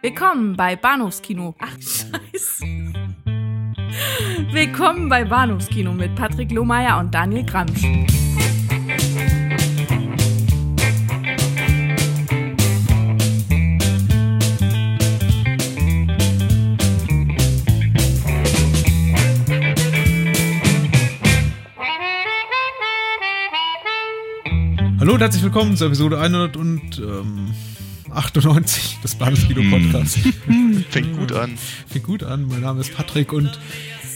Willkommen bei Bahnhofskino. Ach, scheiße. Willkommen bei Bahnhofskino mit Patrick Lohmeier und Daniel Gramsch. Hallo und herzlich willkommen zur Episode 198 des Bahnhofskino Podcasts. Fängt gut an. Fängt gut an. Mein Name ist Patrick und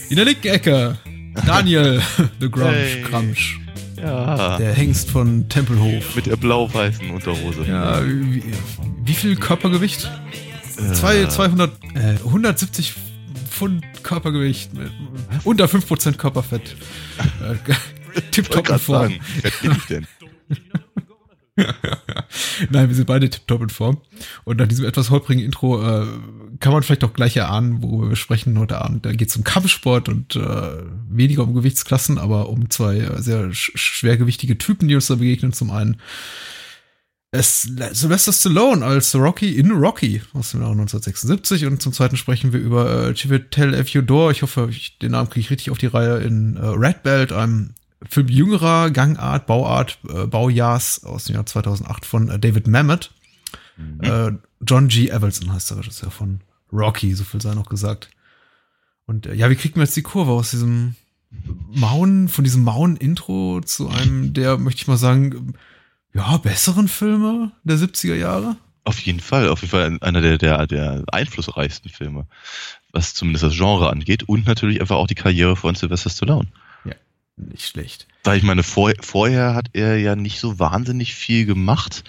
in der linken Ecke Daniel, The Grumsh, Hey. Gramsch. Ja. Der Hengst von Tempelhof. Mit der blau-weißen Unterhose. Ja, wie, wie viel Körpergewicht? Zwei, 200, äh, 170 Pfund Körpergewicht mit unter 5% Körperfett. Äh, Tipptopp in Form. sagen, fett bin ich denn? Nein, wir sind beide tipptopp in Form. Und nach diesem etwas holprigen Intro äh, kann man vielleicht auch gleich erahnen, worüber wir sprechen heute Abend. Da geht es um Kampfsport und äh, weniger um Gewichtsklassen, aber um zwei äh, sehr sch schwergewichtige Typen, die uns da begegnen. Zum einen es, Sylvester Stallone als Rocky in Rocky aus dem Jahre 1976 und zum zweiten sprechen wir über äh, Chiwetel Ejiofor. Ich hoffe, ich, den Namen kriege ich richtig auf die Reihe in äh, Red Belt, einem Film jüngerer Gangart, Bauart, äh, Baujahrs aus dem Jahr 2008 von äh, David Mamet. Äh, John G. Evelson heißt der Regisseur von Rocky, so viel sei noch gesagt. Und äh, ja, wie kriegt man jetzt die Kurve aus diesem Mauen, von diesem Mauen-Intro zu einem der, möchte ich mal sagen, ja, besseren Filme der 70er Jahre? Auf jeden Fall, auf jeden Fall einer der, der, der einflussreichsten Filme, was zumindest das Genre angeht und natürlich einfach auch die Karriere von Sylvester Stallone. Nicht schlecht. Weil ich meine, vor, vorher hat er ja nicht so wahnsinnig viel gemacht.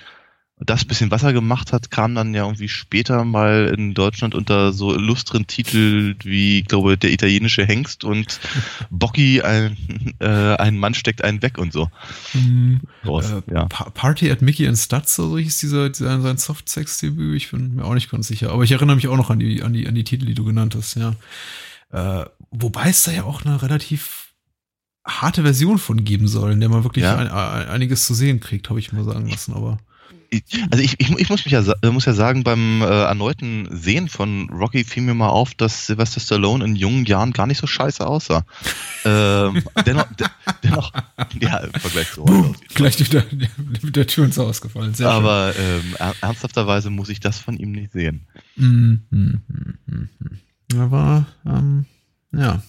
Das bisschen, was er gemacht hat, kam dann ja irgendwie später mal in Deutschland unter so illustren Titel wie, ich glaube, der italienische Hengst und Bocchi, ein, äh, ein Mann steckt einen weg und so. Raus, Äh, ja. Pa- Party at Mickey and Stutz, so hieß dieser, dieser sein Softsex-Debüt. Ich bin mir auch nicht ganz sicher. Aber ich erinnere mich auch noch an die, an die, an die Titel, die du genannt hast, ja. Äh, wobei es da ja auch eine relativ harte Version von geben soll, in der man wirklich Ja. ein, ein, einiges zu sehen kriegt, habe ich mal sagen lassen. Aber Also ich, ich, ich muss mich ja äh, muss ja sagen, beim äh, erneuten Sehen von Rocky fiel mir mal auf, dass Sylvester Stallone in jungen Jahren gar nicht so scheiße aussah. ähm, dennoch, de, dennoch, ja, im Vergleich zu heute. Fall. gleich mit der, mit der Tür ins Haus gefallen. Sehr Aber ähm, er- ernsthafterweise muss ich das von ihm nicht sehen. Mm, mm, mm, mm, mm. Aber, ähm, ja.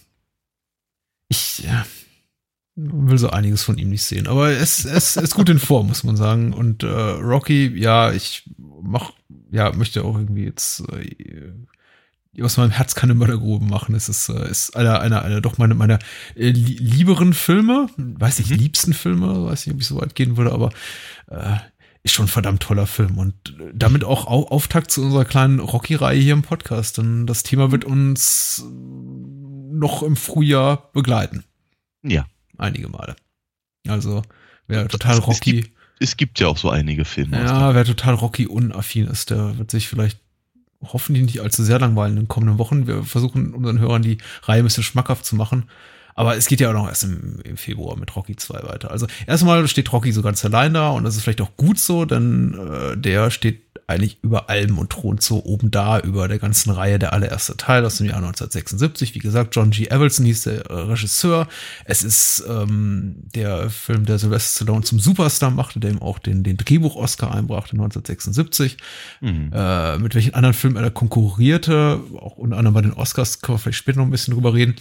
Ich, ja. Will so einiges von ihm nicht sehen. Aber es, es ist gut in Form, muss man sagen. Und äh, Rocky, ja, ich mach, ja, möchte auch irgendwie jetzt äh, aus meinem Herz keine Mördergrube machen. Es ist, äh, ist einer, einer, einer doch meine, meiner äh, li lieberen Filme, weiß nicht, Mhm. liebsten Filme, weiß nicht, ob ich so weit gehen würde, aber äh, ist schon ein verdammt toller Film und damit auch Au Auftakt zu unserer kleinen Rocky-Reihe hier im Podcast. Denn das Thema wird uns noch im Frühjahr begleiten Ja, einige Male. Also, wer Es- total es Rocky, gibt es gibt ja auch so einige Filme. ja, wer total Rocky unaffin ist, der wird sich vielleicht hoffentlich nicht allzu sehr langweilen in den kommenden Wochen. Wir versuchen unseren Hörern die Reihe ein bisschen schmackhaft zu machen. Aber es geht ja auch noch erst im, im Februar mit Rocky 2 weiter. Also erstmal steht Rocky so ganz allein da und das ist vielleicht auch gut so, denn äh, der steht eigentlich über allem und thront so oben da über der ganzen Reihe der allererste Teil aus dem Jahr 1976. Wie gesagt, John G. Evelson hieß der äh, Regisseur. Es ist ähm, der Film, der Sylvester Stallone zum Superstar machte, der ihm auch den, den Drehbuch-Oscar einbrachte 1976. Mhm. Äh, mit welchen anderen Filmen er da konkurrierte, auch unter anderem bei den Oscars, können wir vielleicht später noch ein bisschen drüber reden.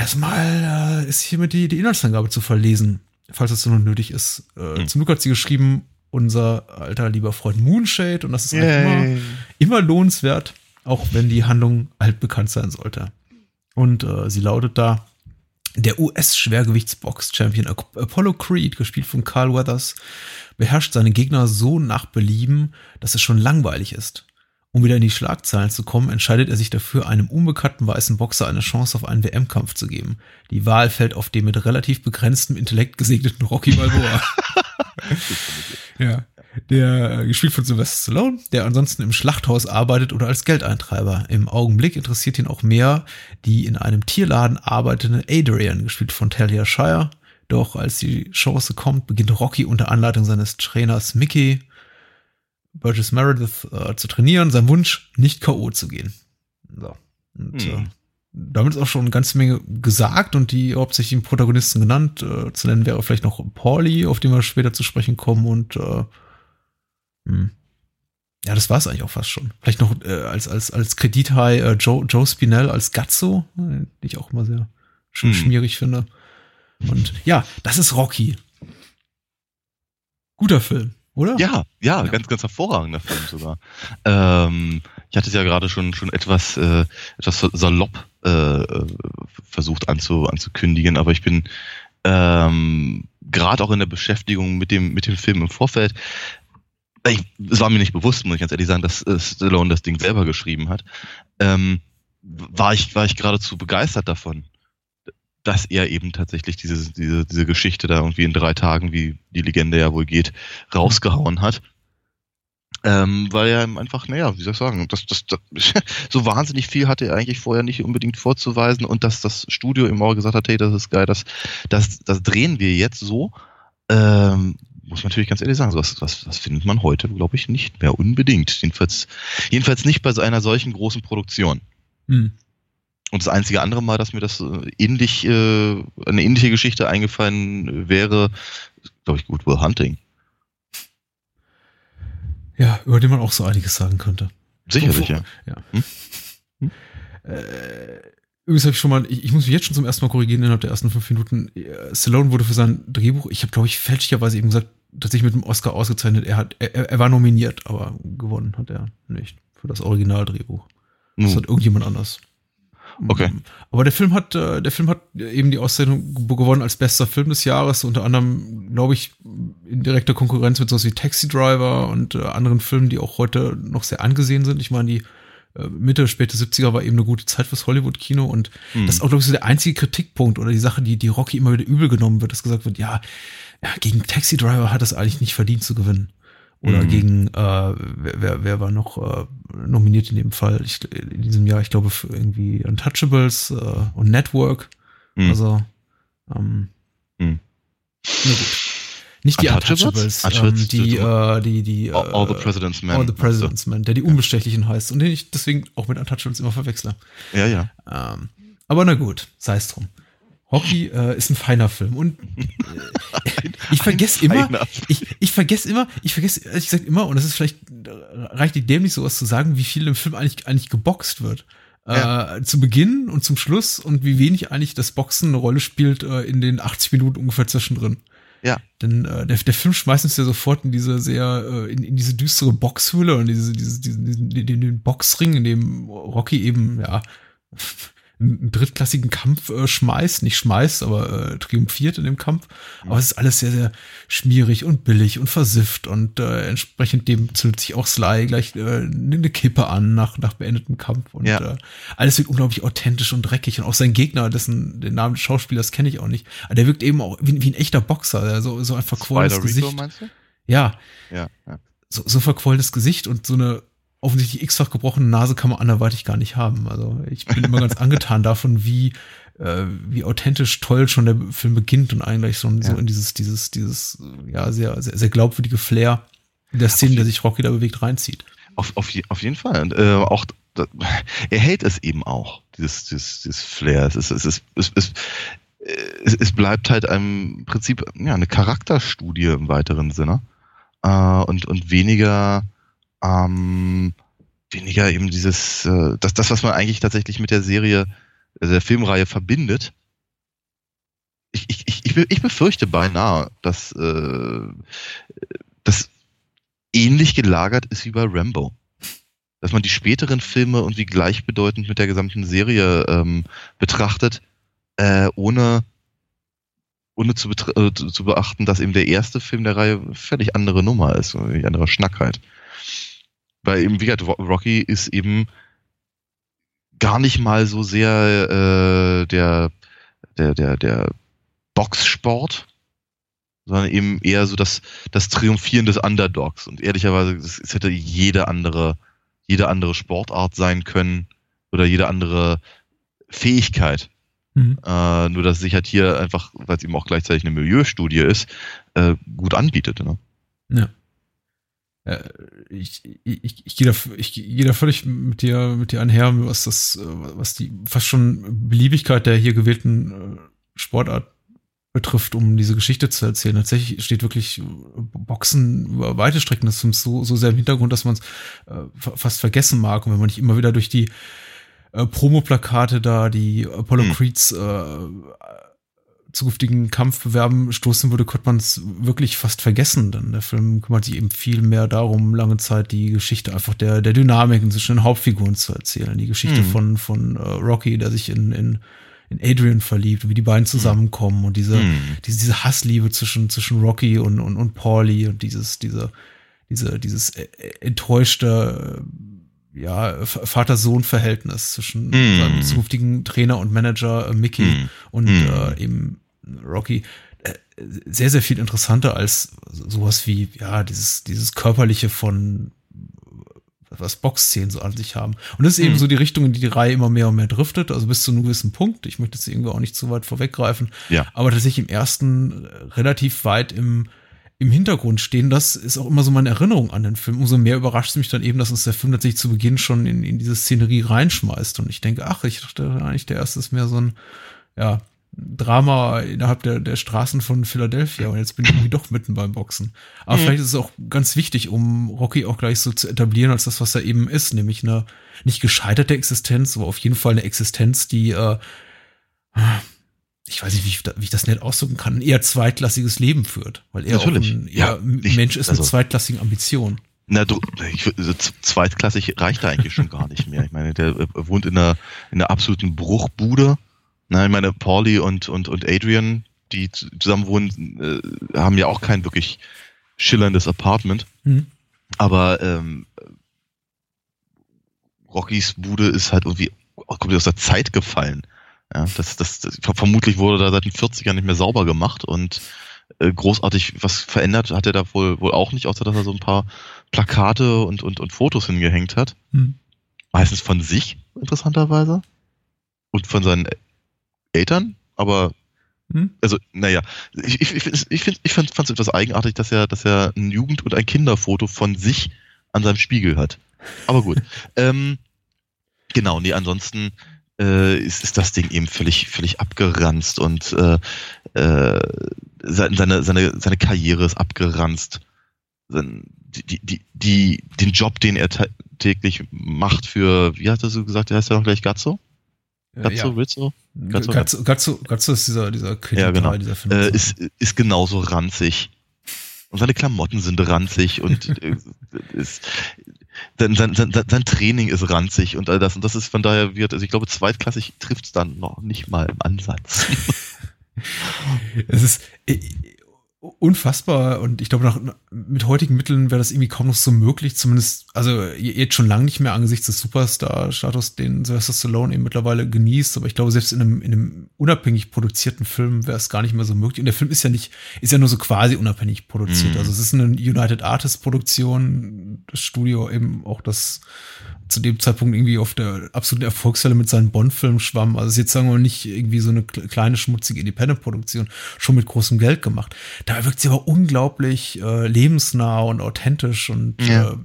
Erstmal äh, ist hiermit die, die Inhaltsangabe zu verlesen, falls es so noch nötig ist. Äh, Hm. Zum Glück hat sie geschrieben, unser alter lieber Freund Moonshade, und das ist eigentlich immer, immer lohnenswert, auch wenn die Handlung altbekannt sein sollte. Und äh, sie lautet da, der US-Schwergewichtsbox-Champion Apollo Creed, gespielt von Carl Weathers, beherrscht seine Gegner so nach Belieben, dass es schon langweilig ist. Um wieder in die Schlagzeilen zu kommen, entscheidet er sich dafür, einem unbekannten weißen Boxer eine Chance auf einen WM-Kampf zu geben. Die Wahl fällt auf den mit relativ begrenztem Intellekt gesegneten Rocky Balboa. ja. Der, äh, gespielt von Sylvester Stallone, der ansonsten im Schlachthaus arbeitet oder als Geldeintreiber. Im Augenblick interessiert ihn auch mehr die in einem Tierladen arbeitende Adrian, gespielt von Talia Shire. Doch als die Chance kommt, beginnt Rocky unter Anleitung seines Trainers Mickey Burgess Meredith äh, zu trainieren. Sein Wunsch, nicht K.O. zu gehen. So. Und, Hm. äh, damit ist auch schon eine ganze Menge gesagt und die hauptsächlichen Protagonisten genannt. Äh, zu nennen wäre vielleicht noch Pauli, auf den wir später zu sprechen kommen und äh, hm. ja, das war es eigentlich auch fast schon. Vielleicht noch äh, als als als Kredithai äh, Joe Joe Spinell als Gazzo, äh, den ich auch immer sehr sch Hm. schmierig finde. Und ja, das ist Rocky. Guter Film, oder? Ja, ja, Ja. ganz, ganz hervorragender Film sogar. Ähm, ich hatte es ja gerade schon, schon etwas, äh, etwas salopp äh, versucht anzu, anzukündigen, aber ich bin ähm, gerade auch in der Beschäftigung mit dem, mit dem Film im Vorfeld. Ich, es war mir nicht bewusst, muss ich ganz ehrlich sagen, dass äh, Stallone das Ding selber geschrieben hat. Ähm, war ich, war ich geradezu begeistert davon, dass er eben tatsächlich diese, diese, diese Geschichte da irgendwie in drei Tagen, wie die Legende ja wohl geht, rausgehauen hat. Ähm, weil er einfach, naja, wie soll ich sagen, das, das, das, so wahnsinnig viel hatte er eigentlich vorher nicht unbedingt vorzuweisen und dass das Studio ihm auch gesagt hat, hey, das ist geil, das, das, das drehen wir jetzt so. Ähm, muss man natürlich ganz ehrlich sagen, so was, was, findet man heute, glaube ich, nicht mehr unbedingt. Jedenfalls, jedenfalls nicht bei so einer solchen großen Produktion. Hm. Und das einzige andere Mal, dass mir das äh, ähnlich, äh, eine ähnliche Geschichte eingefallen wäre, glaube ich, Good Will Hunting. Ja, über den man auch so einiges sagen könnte. Sicherlich, ja. Äh, übrigens habe ich schon mal, ich, ich muss mich jetzt schon zum ersten Mal korrigieren innerhalb der ersten fünf Minuten. Äh, Stallone wurde für sein Drehbuch, ich habe glaube ich fälschlicherweise eben gesagt, tatsächlich mit dem Oscar ausgezeichnet. Er hat, er, er war nominiert, aber gewonnen hat er nicht für das Originaldrehbuch. Das hat irgendjemand anders. Okay. Aber der Film hat, äh, der Film hat eben die Auszeichnung ge- gewonnen als bester Film des Jahres, unter anderem, glaube ich, in direkter Konkurrenz mit sowas wie Taxi Driver und äh, anderen Filmen, die auch heute noch sehr angesehen sind. Ich meine, die äh, Mitte, späte 70er war eben eine gute Zeit fürs Hollywood-Kino und hm. das ist auch, glaube ich, so der einzige Kritikpunkt oder die Sache, die, die Rocky immer wieder übel genommen wird, dass gesagt wird, ja, ja gegen Taxi Driver hat es eigentlich nicht verdient zu gewinnen. Oder Mhm. gegen, äh, wer, wer, war noch äh, nominiert in dem Fall? Ich, in diesem Jahr, ich glaube, für irgendwie Untouchables äh, und Network. Hm. Also, ähm, Hm. na gut. Nicht die Untouchables? Untouchables, ähm, die, äh, die, die, äh, All, the President's Men. All the President's Man, der die Unbestechlichen heißt und den ich deswegen auch mit Untouchables immer verwechsle. Ja, ja. Ähm, aber na gut, sei es drum. Hockey äh, ist ein feiner Film und äh, ich vergesse immer, ich, ich vergesse immer, ich vergesse ehrlich gesagt immer, und das ist vielleicht äh, reicht nicht dämlich sowas zu sagen, wie viel im Film eigentlich, eigentlich geboxt wird. Äh, zu Beginn und zum Schluss und wie wenig eigentlich das Boxen eine Rolle spielt äh, in den 80 Minuten ungefähr zwischendrin. Ja. Denn äh, der, der Film schmeißt uns ja sofort in diese sehr, äh, in, in diese düstere Boxhöhle und diese, diese, diesen, diesen, den, den Boxring, in dem Rocky eben, ja, einen drittklassigen Kampf äh, schmeißt, nicht schmeißt, aber äh, triumphiert in dem Kampf. Aber es ist alles sehr, sehr schmierig und billig und versifft und äh, entsprechend dem zündet sich auch Sly gleich äh, eine Kippe an nach, nach beendetem Kampf und Ja. äh, alles wird unglaublich authentisch und dreckig und auch sein Gegner, dessen den Namen des Schauspielers kenne ich auch nicht, aber der wirkt eben auch wie, wie ein echter Boxer, so, so ein verquollenes Gesicht. Ja, Ja, ja. so, so verquollenes Gesicht und so eine offensichtlich x-fach gebrochene Nase kann man anderweitig gar nicht haben. Also ich bin immer ganz angetan davon, wie äh, wie authentisch toll schon der Film beginnt und eigentlich so, so Ja. in dieses dieses dieses ja sehr sehr, sehr glaubwürdige Flair in der Szene, der sich Rocky da bewegt, reinzieht. Auf, auf, auf jeden Fall. Und, äh, auch da, er hält es eben auch, dieses, dieses, dieses Flair. Es, ist, es, ist, es, es, es, es bleibt halt im Prinzip ja, eine Charakterstudie im weiteren Sinne. Äh, und, und weniger, ähm, weniger eben dieses, äh, das, das, was man eigentlich tatsächlich mit der Serie, also der Filmreihe verbindet. Ich, ich, ich, ich be- ich befürchte beinahe, dass äh, das ähnlich gelagert ist wie bei Rambo. Dass man die späteren Filme irgendwie gleichbedeutend mit der gesamten Serie ähm, betrachtet, äh, ohne, ohne zu, äh, zu beachten, dass eben der erste Film der Reihe völlig andere Nummer ist, ein anderer Schnack halt. Weil eben, wie gesagt, Ro- Rocky ist eben gar nicht mal so sehr äh, der, der, der, der Boxsport, sondern eben eher so das, das Triumphieren des Underdogs. Und ehrlicherweise, es, hätte jede andere, jede andere Sportart sein können oder jede andere Fähigkeit. Mhm. Äh, nur dass es sich halt hier einfach, weil es eben auch gleichzeitig eine Milieustudie ist, äh, gut anbietet. Ne? Ja. Äh, ich, ich, ich gehe da, ich gehe da völlig mit dir, mit dir einher, was das, was die fast schon Beliebigkeit der hier gewählten Sportart betrifft, um diese Geschichte zu erzählen. Tatsächlich steht wirklich Boxen über weite Strecken des Films so, so sehr im Hintergrund, dass man es äh, fast vergessen mag. Und wenn man nicht immer wieder durch die äh, Promo-Plakate da, die Apollo hm. Creeds äh, zukünftigen Kampfbewerben stoßen würde, könnte man es wirklich fast vergessen. Denn der Film kümmert sich eben viel mehr darum, lange Zeit die Geschichte einfach der, der Dynamiken zwischen den Hauptfiguren zu erzählen. Die Geschichte hm. von, von uh, Rocky, der sich in, in in Adrian verliebt, wie die beiden zusammenkommen und diese, mhm. diese, diese Hassliebe zwischen, zwischen Rocky und, und, und Paulie und dieses, diese, diese, dieses äh, enttäuschte, ja, Vater-Sohn-Verhältnis zwischen mm. seinem zukünftigen Trainer und Manager äh, Mickey mm. und mm. Äh, eben Rocky äh, sehr, sehr viel interessanter als sowas wie, ja, dieses, dieses körperliche von was Boxszenen so an sich haben. Und das ist eben so die Richtung, in die die Reihe immer mehr und mehr driftet, also bis zu einem gewissen Punkt. Ich möchte jetzt irgendwie auch nicht zu weit vorweggreifen. Ja. Aber tatsächlich im ersten relativ weit im, im Hintergrund stehen. Das ist auch immer so meine Erinnerung an den Film. Umso mehr überrascht es mich dann eben, dass uns der Film tatsächlich zu Beginn schon in, in diese Szenerie reinschmeißt. Und ich denke, ach, ich dachte eigentlich, der erste ist mehr so ein, ja, Drama innerhalb der, der Straßen von Philadelphia und jetzt bin ich irgendwie doch mitten beim Boxen. Aber mhm. vielleicht ist es auch ganz wichtig, um Rocky auch gleich so zu etablieren als das, was er eben ist, nämlich eine nicht gescheiterte Existenz, aber auf jeden Fall eine Existenz, die, äh, ich weiß nicht, wie ich, wie ich das nett ausdrücken kann, ein eher zweitklassiges Leben führt, weil er Natürlich. ein ja, Mensch ist also, mit zweitklassigen Ambitionen. Na, du, ich, also zweitklassig reicht da eigentlich schon gar nicht mehr. Ich meine, der äh, wohnt in einer, in einer absoluten Bruchbude na, ich meine, Pauli und, und, und Adrian, die zusammen wohnen, äh, haben ja auch kein wirklich schillerndes Apartment. Mhm. Aber ähm, Rockys Bude ist halt irgendwie komplett aus der Zeit gefallen. Ja, das, das, das, vermutlich wurde da seit den 40ern nicht mehr sauber gemacht und äh, großartig was verändert hat er da wohl, wohl auch nicht, außer dass er so ein paar Plakate und, und, und Fotos hingehängt hat. Mhm. Meistens von sich, interessanterweise. Und von seinen Eltern, aber hm? also, naja, ich, ich, ich, ich, ich fand es etwas eigenartig, dass er, dass er ein Jugend- und ein Kinderfoto von sich an seinem Spiegel hat. Aber gut. ähm, genau, nee, ansonsten äh, ist, ist das Ding eben völlig, völlig abgeranzt und äh, äh, seine, seine, seine Karriere ist abgeranzt. Die, die, die, den Job, den er täglich macht für, wie hat er so gesagt, der heißt ja noch gleich Gazzo? Gazzo, ja. Rizzo? Gazzo, Gazzo, Gazzo, Gazzo ist dieser, dieser ja, genau. dieser Film. Äh, ist, ist genauso ranzig. Und seine Klamotten sind ranzig und äh, ist, sein, sein, sein, sein Training ist ranzig und all das. Und das ist von daher wird, also ich glaube, zweitklassig trifft es dann noch nicht mal im Ansatz. es ist, unfassbar und ich glaube, nach, mit heutigen Mitteln wäre das irgendwie kaum noch so möglich, zumindest, also jetzt schon lange nicht mehr angesichts des Superstar-Status, den Sylvester Stallone eben mittlerweile genießt, aber ich glaube, selbst in einem, in einem unabhängig produzierten Film wäre es gar nicht mehr so möglich. Und der Film ist ja nicht, ist ja nur so quasi unabhängig produziert. Mm. Also es ist eine United Artists Produktion, das Studio eben auch das zu dem Zeitpunkt irgendwie auf der absoluten Erfolgswelle mit seinen Bond-Filmen schwamm. Also ist jetzt sagen wir mal nicht irgendwie so eine kleine schmutzige Independent-Produktion, schon mit großem Geld gemacht. Da wirkt sie aber unglaublich äh, lebensnah und authentisch und ja,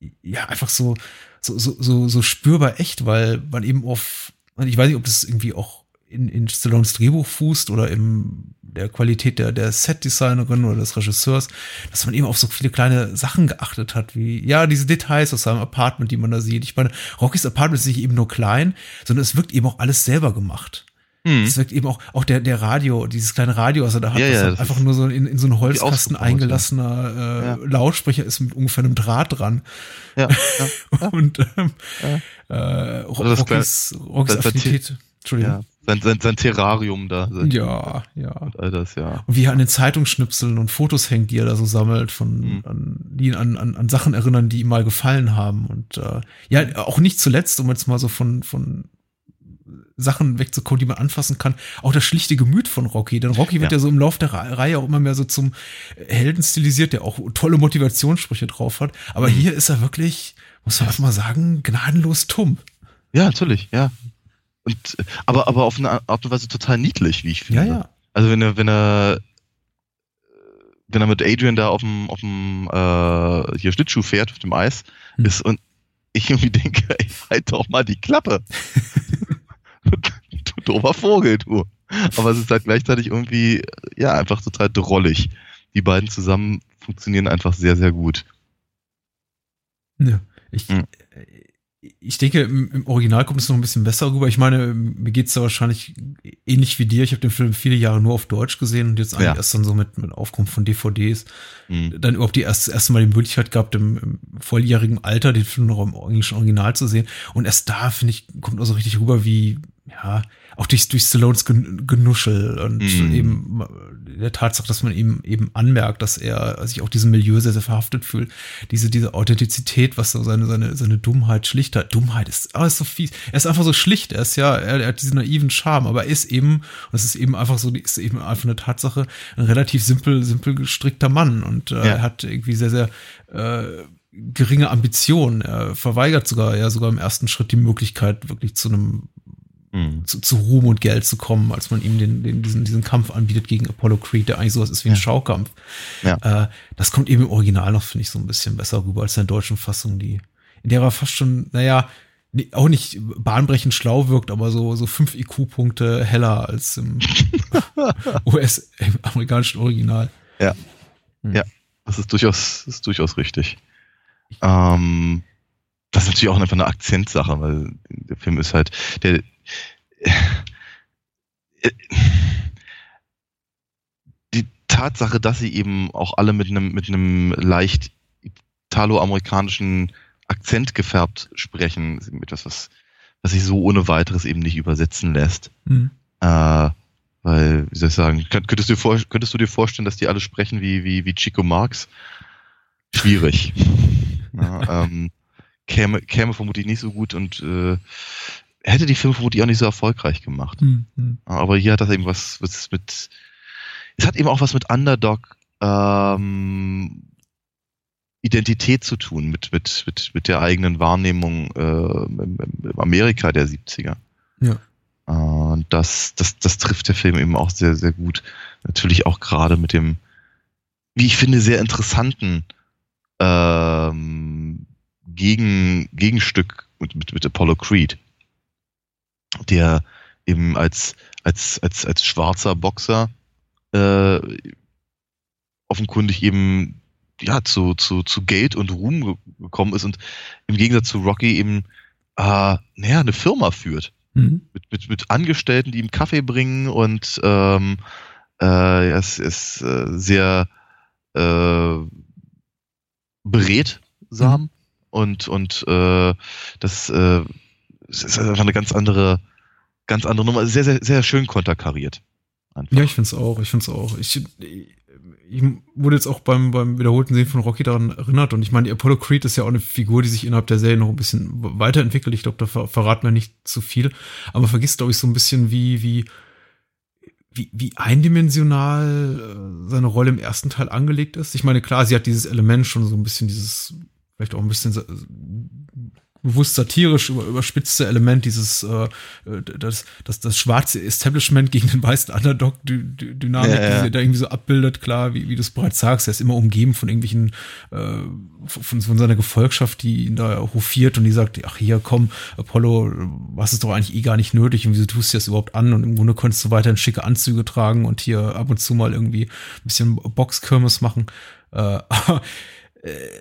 äh, ja einfach so, so, so, so, so spürbar echt, weil man eben auf, ich weiß nicht, ob das irgendwie auch in, in Stallones Drehbuch fußt oder im der Qualität der, der Set-Designerin oder des Regisseurs, dass man eben auf so viele kleine Sachen geachtet hat, wie, ja, diese Details aus seinem Apartment, die man da sieht. Ich meine, Rockys Apartment ist nicht eben nur klein, sondern es wirkt eben auch alles selber gemacht. Hm. Es wirkt eben auch, auch der, der Radio, dieses kleine Radio, er da hat, ja, ja, einfach nur so in, in so einen Holzkasten eingelassener äh, ja. Lautsprecher ist mit ungefähr einem Draht dran. Ja, ja, Und ähm, äh, Rockys, Rockys Affinität. Entschuldigung. Sein, sein, sein Terrarium da. Ja, ja. Und all das, ja. Und wie er an den Zeitungsschnipseln und Fotos hängt, die er da so sammelt, von, mhm. an, die ihn an, an, an Sachen erinnern, die ihm mal gefallen haben. Und äh, ja, auch nicht zuletzt, um jetzt mal so von, von Sachen wegzukommen, die man anfassen kann. Auch das schlichte Gemüt von Rocky. Denn Rocky wird ja, ja so im Lauf der Reihe auch immer mehr so zum Helden stilisiert, der auch tolle Motivationssprüche drauf hat. Aber mhm. hier ist er wirklich, muss man einfach mal sagen, gnadenlos tumm. Ja, natürlich, ja. Und, aber, aber auf eine Art und Weise total niedlich, wie ich finde. Ja, ja. Also wenn er, wenn er genau mit Adrian da auf dem, auf dem äh, hier Schlittschuh fährt, auf dem Eis hm. ist und ich irgendwie denke, ey, halt doch mal die Klappe. du doofer Vogel, du. Aber es ist halt gleichzeitig irgendwie, ja, einfach total drollig. Die beiden zusammen funktionieren einfach sehr, sehr gut. Ja, ich, hm ich denke, im, Original kommt es noch ein bisschen besser rüber. Ich meine, mir geht es da wahrscheinlich ähnlich wie dir. Ich habe den Film viele Jahre nur auf Deutsch gesehen und jetzt eigentlich ja. erst dann so mit, mit Aufkommen von DVDs mhm. dann überhaupt die erste, erste Mal die Möglichkeit gehabt, im, im volljährigen Alter den Film noch im englischen Original zu sehen. Und erst da, finde ich, kommt auch so richtig rüber, wie, ja, auch durch, durch Stallones Genuschel und mhm. eben der Tatsache, dass man ihm eben anmerkt, dass er sich auch diesem Milieu sehr, sehr verhaftet fühlt. Diese, diese Authentizität, was so seine, seine, seine Dummheit, Schlichtheit, Dummheit ist, oh, ist so fies. Er ist einfach so schlicht. Er ist ja, er, er hat diesen naiven Charme, aber er ist eben, und es ist eben einfach so, ist eben einfach eine Tatsache, ein relativ simpel, simpel gestrickter Mann und äh, ja. er hat irgendwie sehr, sehr, äh, geringe Ambitionen. Er verweigert sogar, ja, sogar im ersten Schritt die Möglichkeit, wirklich zu einem mhm. zu, zu Ruhm und Geld zu kommen, als man ihm den, den, diesen, diesen Kampf anbietet gegen Apollo Creed, der eigentlich sowas ist wie ein ja. Schaukampf. Ja. Äh, das kommt eben im Original noch, finde ich, so ein bisschen besser rüber als in der deutschen Fassung, die, in der war fast schon, naja, auch nicht bahnbrechend schlau wirkt, aber so, so fünf IQ-Punkte heller als im US-amerikanischen Original. Ja. Hm. Ja, das ist durchaus, das ist durchaus richtig. Ähm, das ist natürlich auch einfach eine Akzentsache, weil der Film ist halt, der, die Tatsache, dass sie eben auch alle mit einem, mit einem leicht italo-amerikanischen Akzent gefärbt sprechen, ist etwas, was, was sich so ohne weiteres eben nicht übersetzen lässt. Mhm. Äh, weil, wie soll ich sagen, könntest du, dir könntest du dir vorstellen, dass die alle sprechen wie, wie, wie Chico Marx? Schwierig. ja, ähm, käme, käme vermutlich nicht so gut und äh, hätte die Filme vermutlich auch nicht so erfolgreich gemacht. Mhm. Aber hier hat das eben was, was mit, es hat eben auch was mit Underdog ähm, Identität zu tun, mit, mit, mit, mit der eigenen Wahrnehmung äh, im, im Amerika der 70er. Ja. Und das, das, das trifft der Film eben auch sehr, sehr gut. Natürlich auch gerade mit dem, wie ich finde, sehr interessanten ähm, Gegen, Gegenstück mit, mit, mit Apollo Creed der eben als, als, als, als schwarzer Boxer äh, offenkundig eben ja zu, zu, zu Geld und Ruhm gekommen ist und im Gegensatz zu Rocky eben äh, naja, eine Firma führt. Mhm. Mit, mit, mit Angestellten, die ihm Kaffee bringen und ähm, äh, er ist, ist äh, sehr äh, beredsam mhm. und, und äh, das äh, es ist einfach eine ganz andere, ganz andere Nummer. Sehr, sehr, sehr schön konterkariert. Einfach. Ja, ich finde es auch. Ich finde auch. Ich, ich wurde jetzt auch beim, beim wiederholten Sehen von Rocky daran erinnert. Und ich meine, Apollo Creed ist ja auch eine Figur, die sich innerhalb der Serie noch ein bisschen weiterentwickelt. Ich glaube, da ver verraten wir nicht zu viel. Aber vergisst, glaube ich, so ein bisschen, wie, wie, wie, wie eindimensional äh, seine Rolle im ersten Teil angelegt ist. Ich meine, klar, sie hat dieses Element schon so ein bisschen dieses, vielleicht auch ein bisschen bewusst satirisch über, überspitzte Element, dieses äh, das, das, das schwarze Establishment gegen den weißen Underdog-Dynamik, ja, ja. die da irgendwie so abbildet, klar, wie, wie du es bereits sagst, er ist immer umgeben von irgendwelchen äh, von, von seiner Gefolgschaft, die ihn da hofiert und die sagt, ach hier, komm, Apollo, was ist doch eigentlich eh gar nicht nötig und wieso tust du das überhaupt an? Und im Grunde konntest du weiterhin schicke Anzüge tragen und hier ab und zu mal irgendwie ein bisschen Boxkirmes machen. Äh, äh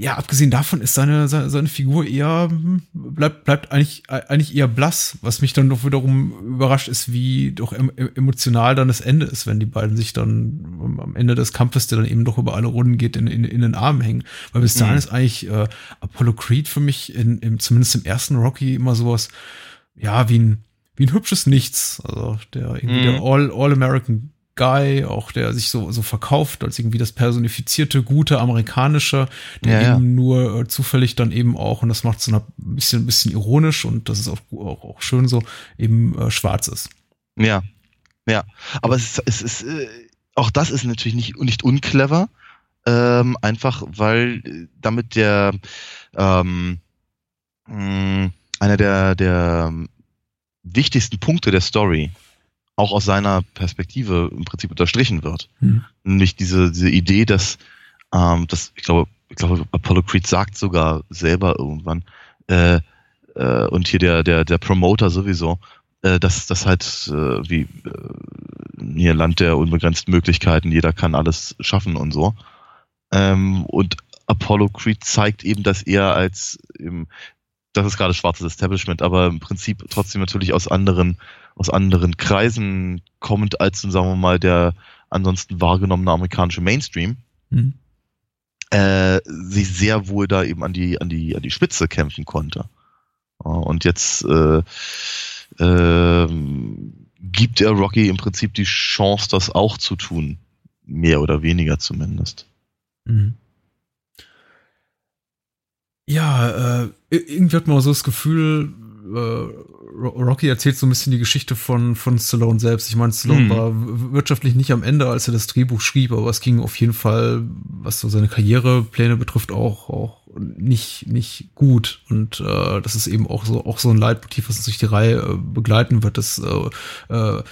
ja, abgesehen davon ist seine, seine, seine Figur eher, hm, bleibt, bleibt eigentlich, eigentlich eher blass. Was mich dann doch wiederum überrascht ist, wie doch emotional dann das Ende ist, wenn die beiden sich dann am Ende des Kampfes, der dann eben doch über alle Runden geht, in, in, in den Armen hängen. Weil bis dahin mhm. ist eigentlich äh, Apollo Creed für mich, in, im, zumindest im ersten Rocky, immer sowas, ja, wie ein, wie ein hübsches Nichts. Also der irgendwie mhm. der All, All-American Guy, auch der sich so, so verkauft als irgendwie das personifizierte, gute amerikanische, der ja, eben nur äh, zufällig dann eben auch, und das macht es so ein bisschen, ein bisschen ironisch und das ist auch, auch, auch schön so, eben äh, schwarz ist. Ja, ja. Aber es ist, es ist äh, auch das ist natürlich nicht, nicht unclever, ähm, einfach weil äh, damit der ähm, einer der, der wichtigsten Punkte der Story auch aus seiner Perspektive im Prinzip unterstrichen wird. Mhm. Nämlich diese, diese Idee, dass, ähm, dass ich glaube, ich glaube, Apollo Creed sagt sogar selber irgendwann, äh, äh, und hier der, der, der Promoter sowieso, äh, dass das halt äh, wie äh, hier Land der unbegrenzten Möglichkeiten, jeder kann alles schaffen und so. Ähm, und Apollo Creed zeigt eben, dass er als eben, das ist gerade schwarzes Establishment, aber im Prinzip trotzdem natürlich aus anderen, aus anderen Kreisen kommend als, sagen wir mal, der ansonsten wahrgenommene amerikanische Mainstream. Mhm. Äh, sich sehr wohl da eben an die, an die, an die Spitze kämpfen konnte. Und jetzt äh, äh, gibt er Rocky im Prinzip die Chance, das auch zu tun. Mehr oder weniger zumindest. Mhm. Ja, äh, irgendwie hat man so das Gefühl, äh, Rocky erzählt so ein bisschen die Geschichte von, von Stallone selbst. Ich meine, Stallone mhm. war wirtschaftlich nicht am Ende, als er das Drehbuch schrieb, aber es ging auf jeden Fall, was so seine Karrierepläne betrifft, auch, auch nicht, nicht gut. Und äh, das ist eben auch so, auch so ein Leitmotiv, was uns durch die Reihe äh, begleiten wird, dass äh, äh,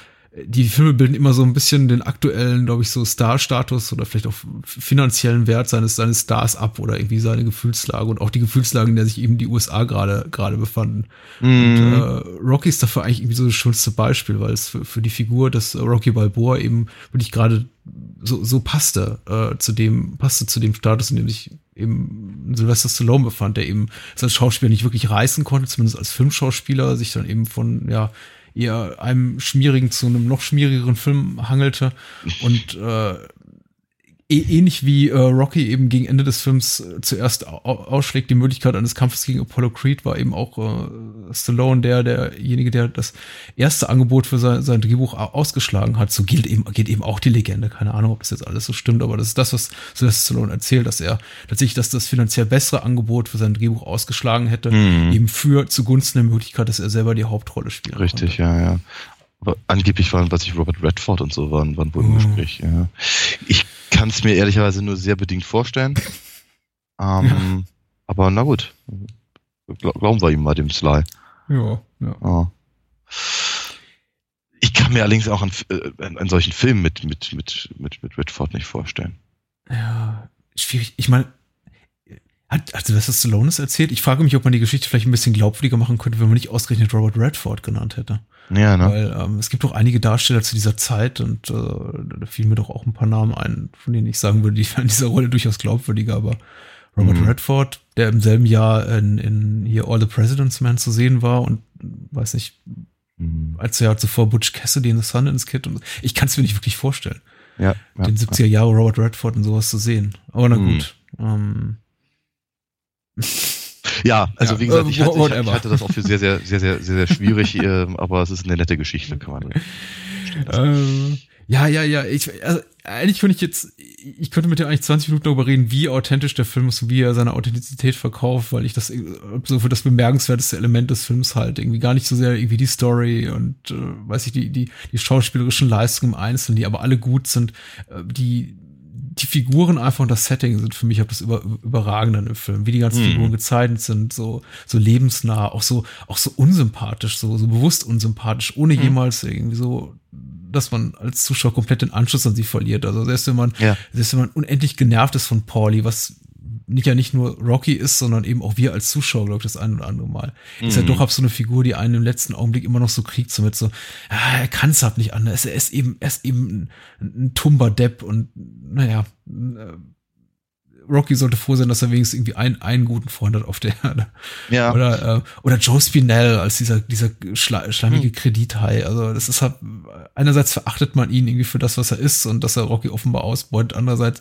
die Filme bilden immer so ein bisschen den aktuellen, glaube ich, so Star-Status oder vielleicht auch finanziellen Wert seines, seines Stars ab oder irgendwie seine Gefühlslage und auch die Gefühlslage, in der sich eben die USA gerade, gerade befanden. Mm. Und mhm. äh, Rocky ist dafür eigentlich irgendwie so das schönste Beispiel, weil es für, für die Figur des Rocky Balboa eben wirklich gerade so, so passte, äh, zu dem, passte zu dem Status, in dem sich eben Sylvester Stallone befand, der eben als Schauspieler nicht wirklich reißen konnte, zumindest als Filmschauspieler, sich dann eben von, ja, eher einem schmierigen zu einem noch schmierigeren Film hangelte. Und äh, ähnlich wie äh, Rocky eben gegen Ende des Films äh, zuerst ausschlägt, die Möglichkeit eines Kampfes gegen Apollo Creed, war eben auch äh, Stallone der derjenige, der das erste Angebot für sein, sein Drehbuch ausgeschlagen hat. So gilt eben geht eben auch die Legende. Keine Ahnung, ob das jetzt alles so stimmt, aber das ist das, was Sylvester Stallone erzählt, dass er tatsächlich, dass das finanziell bessere Angebot für sein Drehbuch ausgeschlagen hätte, mhm. eben für zugunsten der Möglichkeit, dass er selber die Hauptrolle spielt. Richtig, konnte. ja, ja. Aber angeblich waren, was ich Robert Redford und so waren, waren wohl im oh. Gespräch. Ja. Ich kann es mir ehrlicherweise nur sehr bedingt vorstellen. Ähm. Aber na gut. Glauben wir ihm mal dem Sly. Ja, ja. ja. Ich kann mir allerdings auch einen, äh, einen solchen Film mit, mit, mit, mit, mit Redford nicht vorstellen. Ja, schwierig. Ich meine, hat, hat Sylvester Stallone es erzählt? Ich frage mich, ob man die Geschichte vielleicht ein bisschen glaubwürdiger machen könnte, wenn man nicht ausgerechnet Robert Redford genannt hätte. Ja, ne? Weil ähm, es gibt doch einige Darsteller zu dieser Zeit und äh, da fielen mir doch auch ein paar Namen ein, von denen ich sagen würde, die wären in dieser Rolle durchaus glaubwürdiger, aber Robert mhm. Redford, der im selben Jahr in, in hier All the President's Men zu sehen war und weiß nicht, mhm. als Jahr zuvor Butch Cassidy in The Sundance Kid und ich kann es mir nicht wirklich vorstellen. Ja, ja den 70er Jahre Robert Redford und sowas zu sehen. Aber na mhm. gut. Ähm, ja, also ja, wie gesagt, ich, hatte, ich, ich, hatte das auch für sehr, sehr, sehr, sehr, sehr, sehr schwierig, äh, aber es ist eine nette Geschichte, kann man. Ähm, ja, ja, ja. Ich, also, eigentlich könnte ich jetzt, ich könnte mit dir eigentlich 20 Minuten darüber reden, wie authentisch der Film ist und wie er seine Authentizität verkauft, weil ich das so für das bemerkenswerteste Element des Films halt irgendwie gar nicht so sehr irgendwie die Story und äh, weiß ich, die, die, die schauspielerischen Leistungen im Einzelnen, die aber alle gut sind, äh, die die Figuren einfach und das Setting sind für mich auch das über, überragende im Film, wie die ganzen mhm. Figuren gezeichnet sind, so, so lebensnah, auch so, auch so unsympathisch, so, so bewusst unsympathisch, ohne mhm. jemals irgendwie so, dass man als Zuschauer komplett den Anschluss an sie verliert. Also selbst wenn man, ja. selbst wenn man unendlich genervt ist von Pauli, was nicht ja nicht nur Rocky ist, sondern eben auch wir als Zuschauer, glaube ich, das ein oder andere Mal. Mhm. Ist ja doch ab so eine Figur, die einen im letzten Augenblick immer noch so kriegt, so mit so, ja, er kann es halt nicht anders. Er ist eben, er ist eben ein, ein tumber Depp und naja, äh, Rocky sollte froh sein, dass er wenigstens irgendwie einen, einen guten Freund hat auf der Erde. Ja. Oder, äh, oder Joe Spinell als dieser, dieser schleimige hm. Kredithai. Also das ist halt, einerseits verachtet man ihn irgendwie für das, was er ist und dass er Rocky offenbar ausbeutet. Andererseits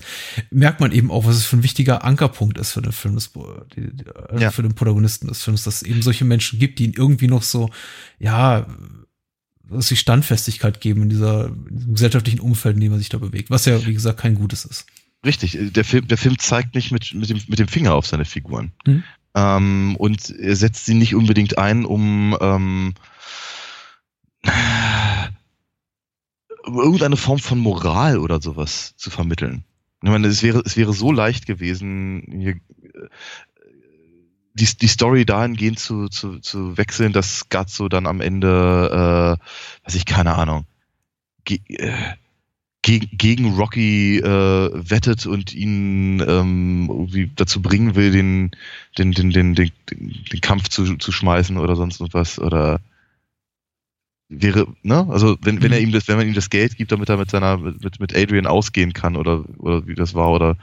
merkt man eben auch, was es für ein wichtiger Ankerpunkt ist für den Film, des, die, die, äh, ja. für den Protagonisten des Films, dass es eben solche Menschen gibt, die ihn irgendwie noch so, ja, dass sie Standfestigkeit geben in dieser in diesem gesellschaftlichen Umfeld, in dem man sich da bewegt, was ja, wie gesagt, kein gutes ist. Richtig, der Film, der Film zeigt nicht mit, mit, dem, mit dem Finger auf seine Figuren. Mhm. Ähm, und er setzt sie nicht unbedingt ein, um ähm, irgendeine Form von Moral oder sowas zu vermitteln. Ich meine, es wäre, es wäre so leicht gewesen, hier, äh, die, die Story dahingehend zu, zu, zu wechseln, dass Gazzo dann am Ende, äh, weiß ich, keine Ahnung, ge äh, gegen, gegen Rocky äh, wettet und ihn ähm, irgendwie dazu bringen will, den, den, den, den, den, den Kampf zu, zu schmeißen oder sonst was. Oder wäre, ne? Also wenn, wenn er mhm. ihm das, wenn man ihm das Geld gibt, damit er mit seiner, mit, mit Adrian ausgehen kann oder, oder wie das war, oder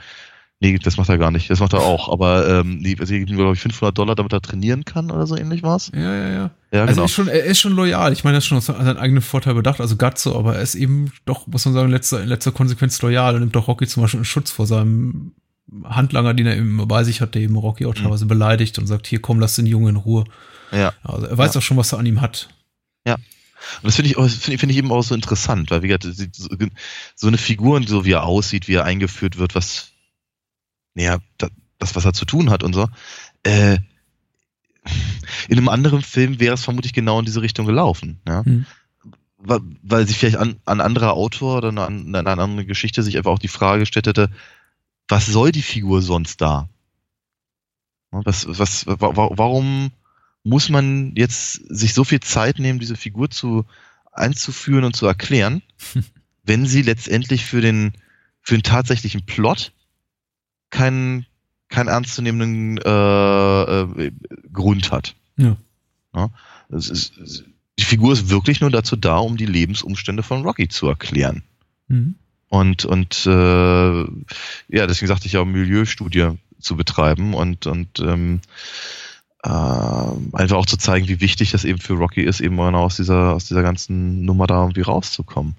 Nee, das macht er gar nicht. Das macht er auch. Aber ähm, nee, also ihm, glaube ich, 500 Dollar, damit er trainieren kann oder so ähnlich war es. Ja, ja, ja. ja also genau. er, ist schon, er ist schon loyal. Ich meine, er ist schon aus seinen eigenen Vorteil bedacht, also Gatzo, aber er ist eben doch, muss man sagen, in letzter, in letzter Konsequenz loyal und nimmt doch Rocky zum Beispiel einen Schutz vor seinem Handlanger, den er eben bei sich hat, der eben Rocky auch mhm. teilweise mhm. beleidigt und sagt, hier komm, lass den Jungen in Ruhe. Ja. Also er weiß ja. auch schon, was er an ihm hat. Ja. Und das finde ich, finde find ich eben auch so interessant, weil wie gesagt, so eine Figur, so wie er aussieht, wie er eingeführt wird, was, naja, das, was er zu tun hat und so. Äh, in einem anderen Film wäre es vermutlich genau in diese Richtung gelaufen. Ja? Mhm. Weil, weil sich vielleicht an, ein anderer Autor oder eine, eine andere Geschichte sich einfach auch die Frage gestellt hätte, was soll die Figur sonst da? Was, was, warum muss man jetzt sich so viel Zeit nehmen, diese Figur zu einzuführen und zu erklären, wenn sie letztendlich für den, für den tatsächlichen Plot keinen keinen ernstzunehmenden äh, äh, Grund hat. Ja. ja ist, die Figur ist wirklich nur dazu da, um die Lebensumstände von Rocky zu erklären. Mhm. Und, und äh, ja, deswegen sagte ich ja, Milieustudie zu betreiben und, und ähm, äh, einfach auch zu zeigen, wie wichtig das eben für Rocky ist, eben genau aus dieser, aus dieser ganzen Nummer da irgendwie rauszukommen.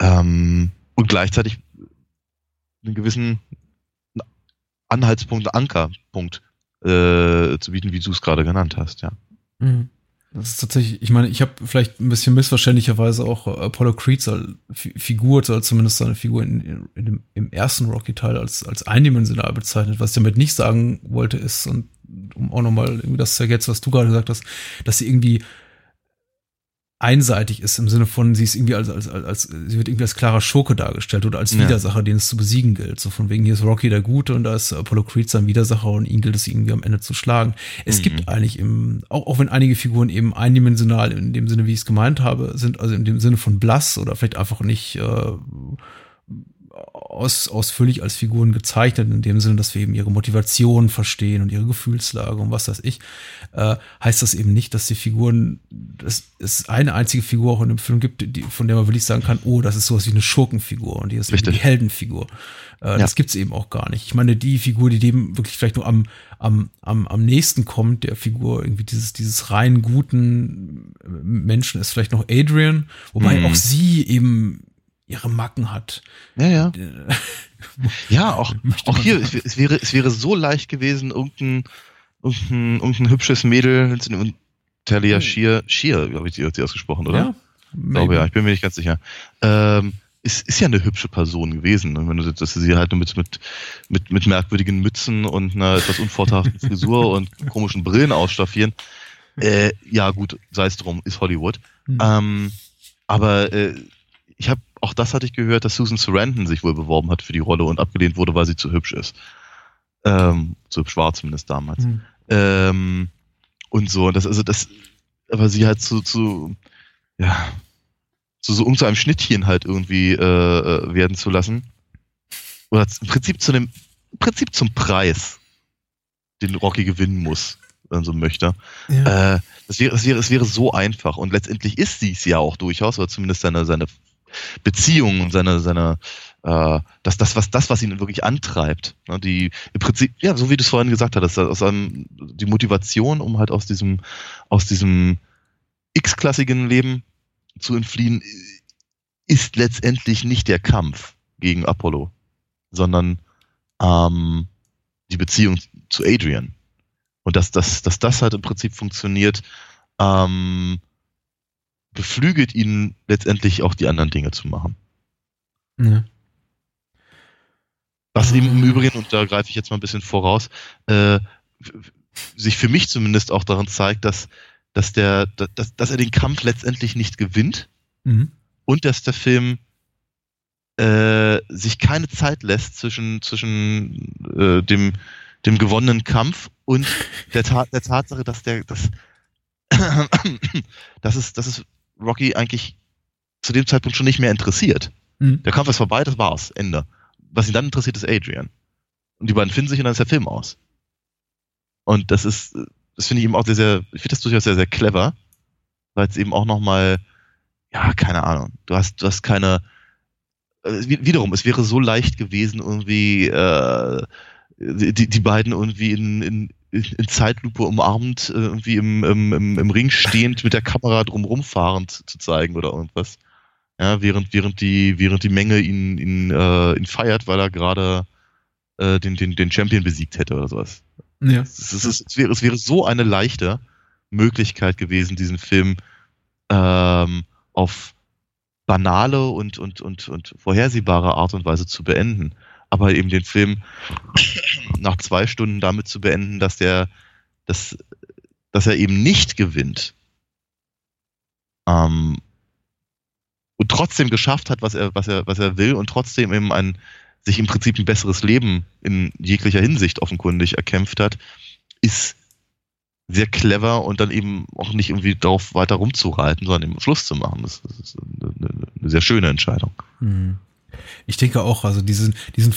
Ähm, und gleichzeitig einen gewissen Anhaltspunkt, Ankerpunkt äh, zu bieten, wie du es gerade genannt hast, ja. Mhm. Das ist tatsächlich, ich meine, ich habe vielleicht ein bisschen missverständlicherweise auch Apollo Creed als Figur, oder zumindest seine Figur in, in dem, im ersten Rocky-Teil als, als eindimensional bezeichnet. Was ich damit nicht sagen wollte, ist, und um auch nochmal irgendwie das zu ergänzen, was du gerade gesagt hast, dass sie irgendwie einseitig ist im Sinne von, sie ist irgendwie als, als, als, als sie wird irgendwie als klarer Schurke dargestellt oder als Widersacher, ja. den es zu besiegen gilt. So von wegen, hier ist Rocky der Gute und da ist Apollo Creed sein Widersacher und ihn gilt es irgendwie am Ende zu schlagen. Es mhm. gibt eigentlich im, auch, auch wenn einige Figuren eben eindimensional in dem Sinne, wie ich es gemeint habe, sind, also in dem Sinne von blass oder vielleicht einfach nicht äh, aus, ausführlich als Figuren gezeichnet, in dem Sinne, dass wir eben ihre Motivation verstehen und ihre Gefühlslage und was weiß ich, äh, heißt das eben nicht, dass die Figuren, dass es eine einzige Figur auch in dem Film gibt, die, von der man wirklich sagen kann, oh, das ist sowas wie eine Schurkenfigur und die ist die Heldenfigur. Äh, ja. Das gibt's eben auch gar nicht. Ich meine, die Figur, die dem wirklich vielleicht nur am, am, am, am nächsten kommt, der Figur irgendwie dieses, dieses rein guten Menschen ist vielleicht noch Adrian, wobei mhm. auch sie eben ihre Macken hat. Ja, ja. ja, auch, auch hier, es, es, wäre, es wäre so leicht gewesen, irgendein, irgendein, irgendein hübsches Mädel, Talia hm. Shear, Shear, glaube ich, sie hat sie ausgesprochen, oder? Ja. Ich glaube ja, ich bin mir nicht ganz sicher. Ähm, ist, ist ja eine hübsche Person gewesen. Und wenn du, dass sie halt nur mit, mit, mit, mit merkwürdigen Mützen und einer etwas unvorteilhaften Frisur und komischen Brillen ausstaffieren. Äh, ja, gut, sei es drum, ist Hollywood. Mhm. Ähm, aber äh, ich habe auch das hatte ich gehört, dass Susan Sarandon sich wohl beworben hat für die Rolle und abgelehnt wurde, weil sie zu hübsch ist. Ähm, zu hübsch war zumindest damals. Mhm. Ähm, und so, das, also das, aber sie halt zu, zu, ja, zu so um zu einem Schnittchen halt irgendwie äh, äh werden zu lassen. Oder im Prinzip zu dem, im Prinzip zum Preis, den Rocky gewinnen muss, wenn man so möchte. Ja. Äh, das wäre, es wäre, es wäre so einfach und letztendlich ist sie es ja auch durchaus, oder zumindest seine, seine Beziehung und seine, seine, äh, das, das, was, das, was ihn wirklich antreibt. Ne, die, im Prinzip, ja, so wie du es vorhin gesagt hattest, aus einem, die Motivation, um halt aus diesem, aus diesem x-klassigen Leben zu entfliehen, ist letztendlich nicht der Kampf gegen Apollo, sondern ähm, die Beziehung zu Adrian. Und dass, dass, dass das halt im Prinzip funktioniert, ähm, beflügelt ihn letztendlich auch die anderen Dinge zu machen. Ja. Was ihm im Übrigen, und da greife ich jetzt mal ein bisschen voraus, äh, sich für mich zumindest auch daran zeigt, dass, dass, der, dass, dass er den Kampf letztendlich nicht gewinnt mhm. und dass der Film äh, sich keine Zeit lässt zwischen, zwischen äh, dem, dem gewonnenen Kampf und der, Ta der Tatsache, dass der, dass, dass es, dass es Rocky eigentlich zu dem Zeitpunkt schon nicht mehr interessiert. Mhm. Der Kampf ist vorbei, das war's, Ende. Was ihn dann interessiert, ist Adrian. Und die beiden finden sich und dann ist der Film aus. Und das ist, das finde ich eben auch sehr, sehr, ich finde das durchaus sehr, sehr clever, weil es eben auch nochmal, ja, keine Ahnung, du hast, du hast keine, äh, wiederum, es wäre so leicht gewesen, irgendwie äh, die, die beiden irgendwie in, in, in Zeitlupe umarmend, äh, irgendwie im, im, im, im Ring stehend mit der Kamera drumrum fahrend zu zeigen oder irgendwas. Ja, während, während die, während die Menge ihn, ihn, äh, ihn feiert, weil er gerade äh, den, den, den Champion besiegt hätte oder sowas. Ja. Es, es, es, wäre, es wäre so eine leichte Möglichkeit gewesen, diesen Film ähm, auf banale und, und, und, und vorhersehbare Art und Weise zu beenden. Aber eben den Film nach zwei Stunden damit zu beenden, dass der, dass, dass er eben nicht gewinnt. Ähm, und trotzdem geschafft hat, was er, was er, was er will und trotzdem eben ein, sich im Prinzip ein besseres Leben in jeglicher Hinsicht offenkundig erkämpft hat, ist sehr clever und dann eben auch nicht irgendwie darauf weiter rumzureiten, sondern eben Schluss zu machen. Das, ist eine, eine, sehr schöne Entscheidung. Hm. Ich denke auch, also diesen, diesen,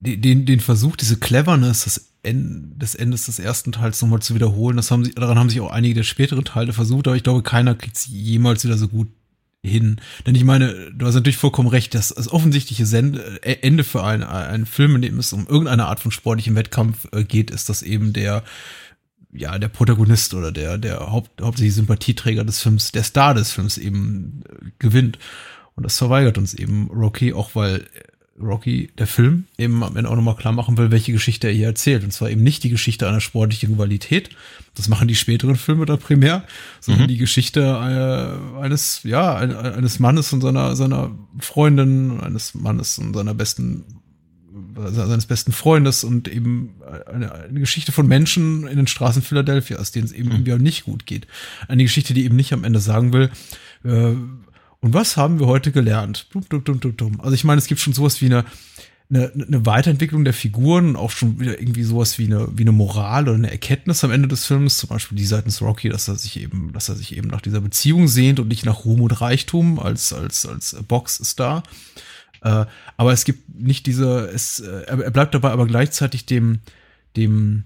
den, den Versuch, diese Cleverness des, End, des Endes des ersten Teils nochmal zu wiederholen, das haben sie, daran haben sich auch einige der späteren Teile versucht, aber ich glaube, keiner kriegt sie jemals wieder so gut hin. Denn ich meine, du hast natürlich vollkommen recht, dass das offensichtliche Sende, äh, Ende für einen, einen Film, in dem es um irgendeine Art von sportlichem Wettkampf äh, geht, ist, dass eben der ja, der Protagonist oder der, der Haupt, hauptsächlich Sympathieträger des Films, der Star des Films eben äh, gewinnt. Und das verweigert uns eben Rocky, auch weil Rocky, der Film, eben am Ende auch nochmal klar machen will, welche Geschichte er hier erzählt. Und zwar eben nicht die Geschichte einer sportlichen Rivalität. Das machen die späteren Filme da primär, sondern mhm. die Geschichte äh, eines, ja, eines Mannes und seiner, seiner Freundin, eines Mannes und seiner besten, seines besten Freundes und eben eine, eine Geschichte von Menschen in den Straßen Philadelphias, denen es eben mhm. irgendwie auch nicht gut geht. Eine Geschichte, die eben nicht am Ende sagen will, äh, und was haben wir heute gelernt? Also ich meine, es gibt schon sowas wie eine, eine, eine Weiterentwicklung der Figuren, auch schon wieder irgendwie sowas wie eine, wie eine Moral oder eine Erkenntnis am Ende des Films, zum Beispiel die seitens Rocky, dass er sich eben, dass er sich eben nach dieser Beziehung sehnt und nicht nach Ruhm und Reichtum als, als, als Boxstar. Äh, aber es gibt nicht diese, es, äh, er bleibt dabei aber gleichzeitig dem, dem,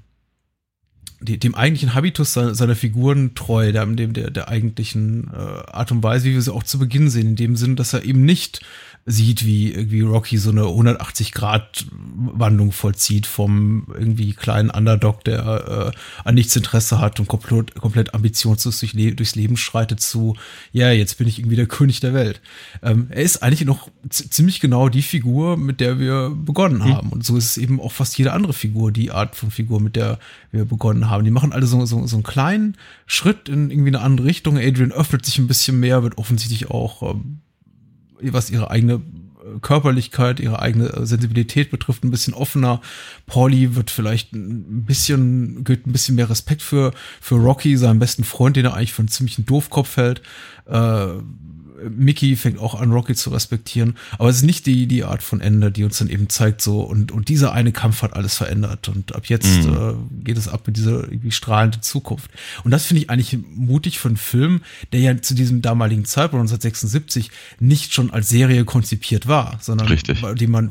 dem eigentlichen Habitus seiner, seiner Figuren treu, dem, der, der eigentlichen äh, Art und Weise, wie wir sie auch zu Beginn sehen, in dem Sinn, dass er eben nicht sieht, wie irgendwie Rocky so eine 180-Grad-Wandlung vollzieht vom irgendwie kleinen Underdog, der äh, an nichts Interesse hat und komplett, komplett ambitionslos durch, durchs Leben schreitet zu, ja, jetzt bin ich irgendwie der König der Welt. Ähm, er ist eigentlich noch ziemlich genau die Figur, mit der wir begonnen mhm. haben. Und so ist es eben auch fast jede andere Figur, die Art von Figur, mit der wir begonnen haben. Die machen alle so, so, so einen kleinen Schritt in irgendwie eine andere Richtung. Adrian öffnet sich ein bisschen mehr, wird offensichtlich auch ähm, was ihre eigene äh, Körperlichkeit, ihre eigene äh, Sensibilität betrifft, ein bisschen offener. Pauli wird vielleicht ein bisschen, gilt ein bisschen mehr Respekt für, für Rocky, seinen besten Freund, den er eigentlich für einen ziemlichen Doofkopf hält. Äh, Mickey fängt auch an, Rocky zu respektieren. Aber es ist nicht die, die Art von Ende, die uns dann eben zeigt, so, und, und dieser eine Kampf hat alles verändert. Und ab jetzt mhm. äh, geht es ab mit dieser irgendwie strahlende Zukunft. Und das finde ich eigentlich mutig für einen Film, der ja zu diesem damaligen Zeitpunkt 1976 nicht schon als Serie konzipiert war, sondern Richtig. die man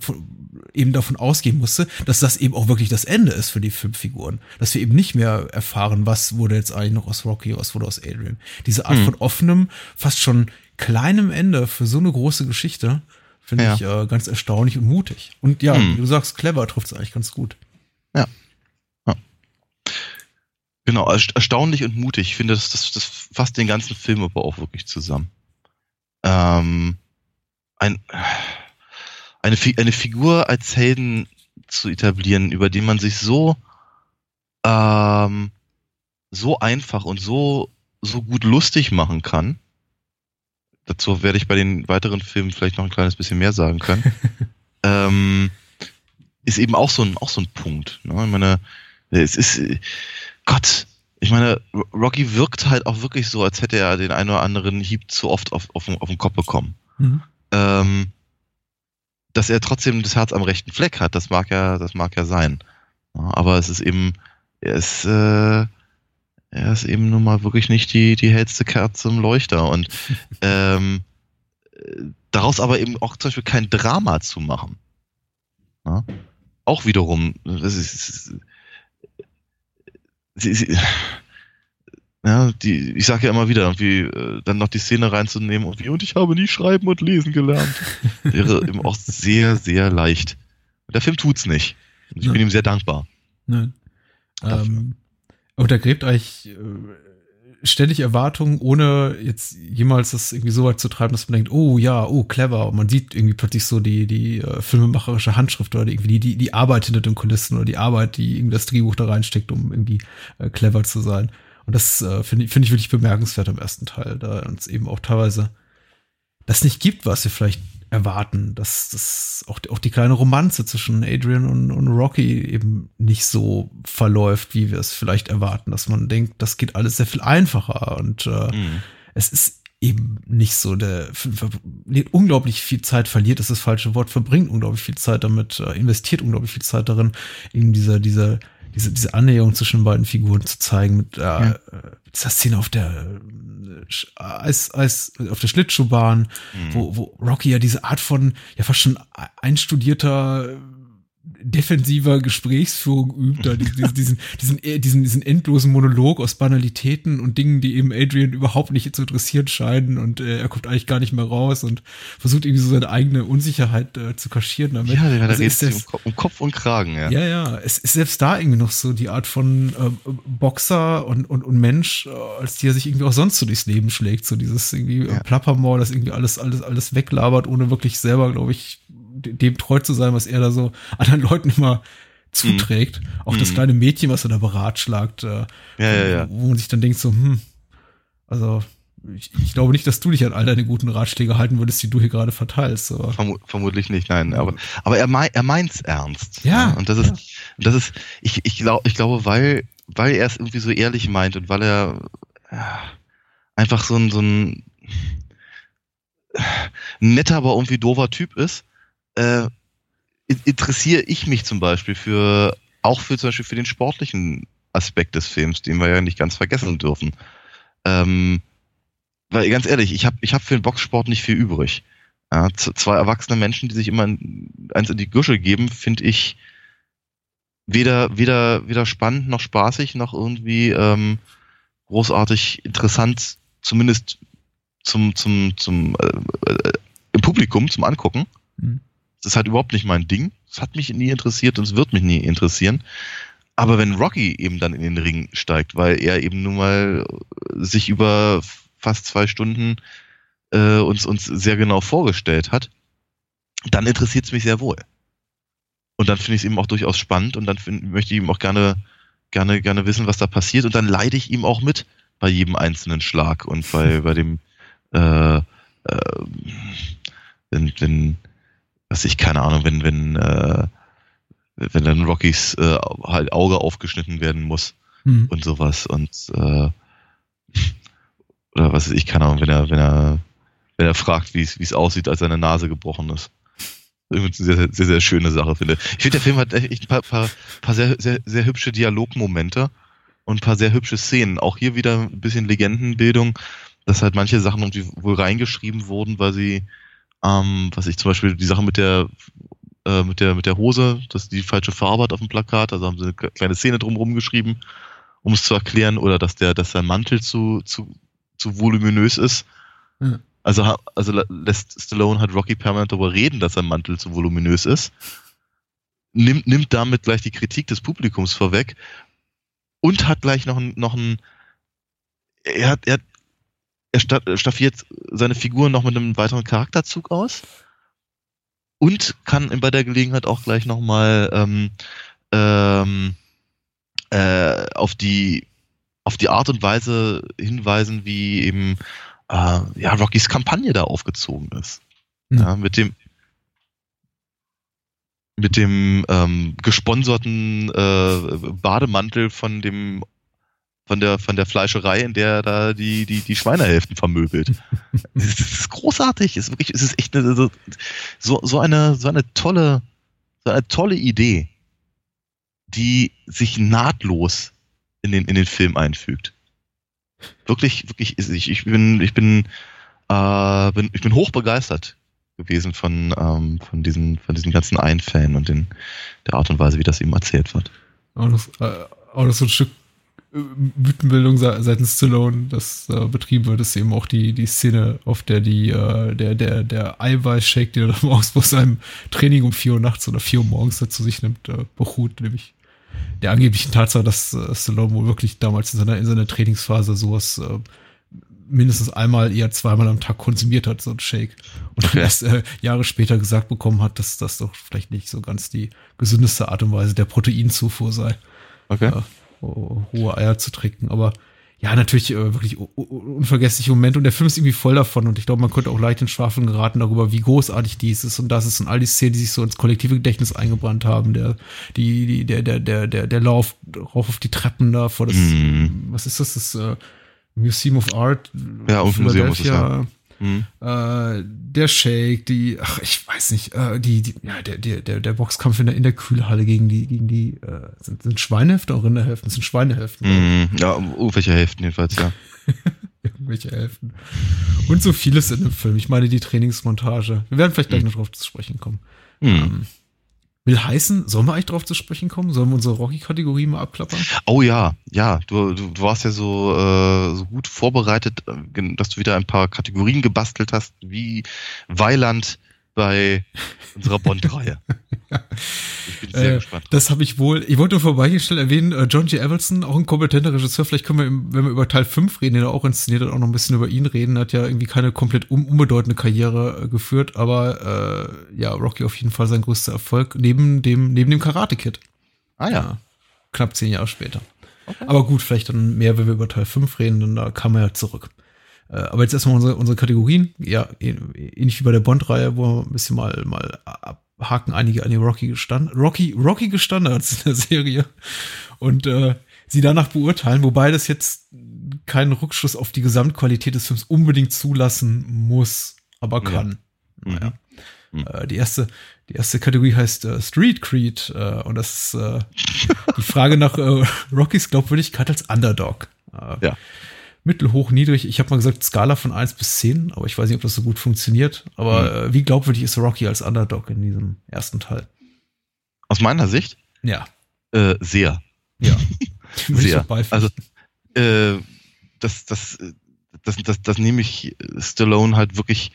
eben davon ausgehen musste, dass das eben auch wirklich das Ende ist für die Filmfiguren. Dass wir eben nicht mehr erfahren, was wurde jetzt eigentlich noch aus Rocky, was wurde aus Adrian. Diese Art mhm. von offenem, fast schon kleinem Ende für so eine große Geschichte finde ja. ich äh, ganz erstaunlich und mutig. Und ja, hm. wie du sagst, clever trifft es eigentlich ganz gut. Ja. ja. Genau, erstaunlich und mutig. Ich finde, das, das, das fasst den ganzen Film aber auch wirklich zusammen. Ähm, ein, eine, eine Figur als Helden zu etablieren, über den man sich so, ähm, so einfach und so, so gut lustig machen kann, dazu werde ich bei den weiteren Filmen vielleicht noch ein kleines bisschen mehr sagen können. ähm, ist eben auch so ein, auch so ein Punkt. Ne? Ich meine, es ist, Gott, ich meine, Rocky wirkt halt auch wirklich so, als hätte er den einen oder anderen Hieb zu oft auf, auf, auf den Kopf bekommen. Mhm. Ähm, dass er trotzdem das Herz am rechten Fleck hat, das mag ja, das mag ja sein. aber es ist eben, er ist, äh, er ist eben nun mal wirklich nicht die, die hellste Kerze im Leuchter. Und ähm, daraus aber eben auch zum Beispiel kein Drama zu machen. Ja? Auch wiederum, das ist, sie, sie, ja, die, ich sage ja immer wieder, irgendwie äh, dann noch die Szene reinzunehmen und wie, und ich habe nie schreiben und lesen gelernt. Wäre eben auch sehr, sehr leicht. Der Film tut's nicht. Und ich ja. bin ihm sehr dankbar. Nein. Ähm, untergräbt euch äh, ständig Erwartungen, ohne jetzt jemals das irgendwie so weit zu treiben, dass man denkt, oh ja, oh clever. Und man sieht irgendwie plötzlich so die, die äh, filmemacherische Handschrift oder irgendwie die, die, die Arbeit hinter den Kulissen oder die Arbeit, die irgendwie das Drehbuch da reinsteckt, um irgendwie äh, clever zu sein. Und das äh, finde ich, finde ich wirklich bemerkenswert am ersten Teil, da uns eben auch teilweise das nicht gibt, was wir vielleicht erwarten, dass das auch, auch die kleine Romanze zwischen Adrian und, und Rocky eben nicht so verläuft, wie wir es vielleicht erwarten, dass man denkt, das geht alles sehr viel einfacher und äh, mhm. es ist eben nicht so. Der unglaublich viel Zeit, verliert ist das falsche Wort, verbringt unglaublich viel Zeit damit, äh, investiert unglaublich viel Zeit darin, in dieser, dieser diese, diese Annäherung zwischen den beiden Figuren zu zeigen mit äh, ja. dieser Szene auf der äh, Eis, Eis, auf der Schlittschuhbahn, mhm. wo, wo Rocky ja diese Art von ja fast schon einstudierter defensiver Gesprächsführung übt, da diesen, diesen, diesen, diesen, endlosen Monolog aus Banalitäten und Dingen, die eben Adrian überhaupt nicht zu interessieren scheinen und äh, er kommt eigentlich gar nicht mehr raus und versucht irgendwie so seine eigene Unsicherheit äh, zu kaschieren damit. Ja, der also ist um, um, Kopf und Kragen, ja. Ja, ja, es ist selbst da irgendwie noch so die Art von äh, Boxer und, und, und Mensch, äh, als die er sich irgendwie auch sonst so durchs Leben schlägt, so dieses irgendwie ja. Plappermaul, das irgendwie alles, alles, alles weglabert, ohne wirklich selber, glaube ich, dem treu zu sein, was er da so anderen Leuten immer zuträgt. Mm. Auch das mhm. kleine Mädchen, was er da beratschlagt, äh, ja, ja, ja. wo man sich dann denkt so, hm, also ich, ich, glaube nicht, dass du dich an all deine guten Ratschläge halten würdest, die du hier gerade verteilst. Verm vermutlich nicht, nein. Aber, aber er, mein, er meint's ernst. Ja. Und das ist, das ist, ich, ich, glaub, ich glaube, weil, weil er es irgendwie so ehrlich meint und weil er ja, einfach so ein, so ein netter, aber irgendwie doofer Typ ist, äh, interessiere ich mich zum Beispiel für, auch für zum Beispiel für den sportlichen Aspekt des Films, den wir ja nicht ganz vergessen dürfen. Ähm, weil ganz ehrlich, ich habe ich hab für den Boxsport nicht viel übrig. Ja, zwei erwachsene Menschen, die sich immer eins in die Gusche geben, finde ich weder, weder, weder spannend noch spaßig noch irgendwie ähm, großartig interessant, zumindest zum, zum, zum äh, äh, im Publikum zum Angucken. Mhm. Das ist halt überhaupt nicht mein Ding. Das hat mich nie interessiert und es wird mich nie interessieren. Aber wenn Rocky eben dann in den Ring steigt, weil er eben nun mal sich über fast zwei Stunden äh, uns, uns sehr genau vorgestellt hat, dann interessiert es mich sehr wohl. Und dann finde ich es eben auch durchaus spannend und dann find, möchte ich ihm auch gerne, gerne, gerne wissen, was da passiert. Und dann leide ich ihm auch mit bei jedem einzelnen Schlag und bei, bei dem, äh, äh, wenn, wenn, was ich, keine Ahnung, wenn, wenn, äh, wenn dann Rockys äh, halt Auge aufgeschnitten werden muss mhm. und sowas und äh, oder was weiß ich, keine Ahnung, wenn er, wenn er, wenn er fragt, wie es, wie es aussieht, als seine Nase gebrochen ist. Irgendwie eine sehr, sehr, sehr schöne Sache, finde. Ich finde, der Film hat echt ein paar, paar, paar sehr, sehr, sehr hübsche Dialogmomente und ein paar sehr hübsche Szenen. Auch hier wieder ein bisschen Legendenbildung, dass halt manche Sachen irgendwie wohl reingeschrieben wurden, weil sie ähm, was ich zum Beispiel die Sache mit der äh, mit der mit der Hose, dass die falsche Farbe hat auf dem Plakat, also haben sie eine kleine Szene drumherum geschrieben, um es zu erklären, oder dass der, dass sein Mantel zu zu zu voluminös ist. Mhm. Also, also lässt Stallone hat Rocky permanent darüber reden, dass sein Mantel zu voluminös ist. Nimmt, nimmt damit gleich die Kritik des Publikums vorweg und hat gleich noch ein, noch ein er hat, er hat er staffiert seine Figur noch mit einem weiteren Charakterzug aus und kann bei der Gelegenheit auch gleich nochmal ähm, ähm, äh, auf die auf die Art und Weise hinweisen, wie eben äh, ja, Rockys Kampagne da aufgezogen ist. Mhm. Ja, mit dem mit dem ähm, gesponserten äh, Bademantel von dem von der, von der Fleischerei, in der er da die, die, die Schweinehälften vermöbelt. es ist großartig. Es ist wirklich, es ist echt eine, so, so eine, so eine tolle, so eine tolle Idee, die sich nahtlos in den, in den Film einfügt. Wirklich, wirklich, ich, ich bin, ich bin Äh, bin, ich bin hoch begeistert gewesen von, ähm, von, diesen, von diesen ganzen Einfällen und den, der Art und Weise, wie das eben erzählt wird. Auch noch, äh, auch noch so ein Stück Mythenbildung seitens Stallone, das äh, betrieben wird, ist eben auch die, die Szene, auf der die, äh, der, der, der Eiweißshake, den er morgens vor seinem Training um 4 Uhr nachts oder 4 Uhr morgens zu sich nimmt, äh, beruht, nämlich der angeblichen Tatsache, dass äh, Stallone wohl wirklich damals in seiner, in seiner Trainingsphase sowas äh, mindestens einmal, eher zweimal am Tag konsumiert hat, so ein Shake. Und dann erst äh, Jahre später gesagt bekommen hat, dass das doch vielleicht nicht so ganz die gesündeste Art und Weise der Proteinzufuhr sei. Okay. Äh, hohe Eier zu trinken. Aber ja, natürlich äh, wirklich unvergessliche Moment und der Film ist irgendwie voll davon und ich glaube, man könnte auch leicht in Schwafeln geraten darüber, wie großartig dies ist und das ist und all die Szenen, die sich so ins kollektive Gedächtnis eingebrannt haben, der, die, die, der, der, der, der, der Lauf rauf auf die Treppen da vor das, mm. was ist das, das äh, Museum of Art? Ja, auf Museum ist ja. Mhm. Äh, der Shake, die, ach, ich weiß nicht, äh, die, die, ja, der, der, der, Boxkampf in der, in der Kühlhalle gegen die, gegen die, äh, sind, sind Schweinehälften auch Rinderhälften? Das sind Schweinehälften. Mhm. Ja, irgendwelche Hälften jedenfalls, ja. irgendwelche Hälften. Und so vieles in dem Film. Ich meine, die Trainingsmontage. Wir werden vielleicht gleich mhm. noch drauf zu sprechen kommen. Mhm. Ähm, Will heißen, sollen wir eigentlich drauf zu sprechen kommen? Sollen wir unsere Rocky-Kategorie mal abklappern? Oh ja, ja. Du, du, du warst ja so, äh, so gut vorbereitet, äh, dass du wieder ein paar Kategorien gebastelt hast, wie Weiland bei unserer Bond-Reihe. Ich bin sehr äh, gespannt. Das habe ich wohl. Ich wollte nur vorbeigestellt erwähnen, äh, John G. Everson, auch ein kompetenter Regisseur. Vielleicht können wir, wenn wir über Teil 5 reden, den er auch inszeniert hat, auch noch ein bisschen über ihn reden. Hat ja irgendwie keine komplett un unbedeutende Karriere äh, geführt, aber äh, ja, Rocky auf jeden Fall sein größter Erfolg, neben dem, neben dem Karate Kid. Ah ja. ja knapp zehn Jahre später. Okay. Aber gut, vielleicht dann mehr, wenn wir über Teil 5 reden, dann da kam er ja zurück. Äh, aber jetzt erstmal unsere, unsere Kategorien. Ja, ähnlich wie bei der Bond-Reihe, wo wir ein bisschen mal, mal abhaken, einige an die Rocky Stand, Rocky, Rocky Standards in der Serie. Und äh, sie danach beurteilen, wobei das jetzt keinen Rückschluss auf die Gesamtqualität des Films unbedingt zulassen muss, aber kann. Ja. Naja. Mhm. Äh, die erste, die erste Kategorie heißt äh, Street Creed äh, und das ist äh, die Frage nach äh, Rockys Glaubwürdigkeit als Underdog. Äh, ja mittel, hoch, niedrig. Ich habe mal gesagt Skala von 1 bis 10, aber ich weiß nicht, ob das so gut funktioniert. Aber mhm. äh, wie glaubwürdig ist Rocky als Underdog in diesem ersten Teil? Aus meiner Sicht? Ja. Äh, sehr. Ja. sehr. Also äh, das, das, das, das, das nehme ich Stallone halt wirklich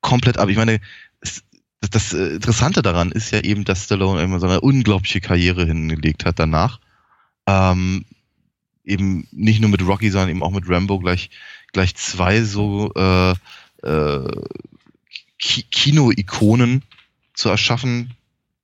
komplett ab. Ich meine, das, das Interessante daran ist ja eben, dass Stallone immer so eine unglaubliche Karriere hingelegt hat danach. Ähm, eben nicht nur mit Rocky, sondern eben auch mit Rambo gleich, gleich zwei so äh, äh, Kino-Ikonen zu erschaffen,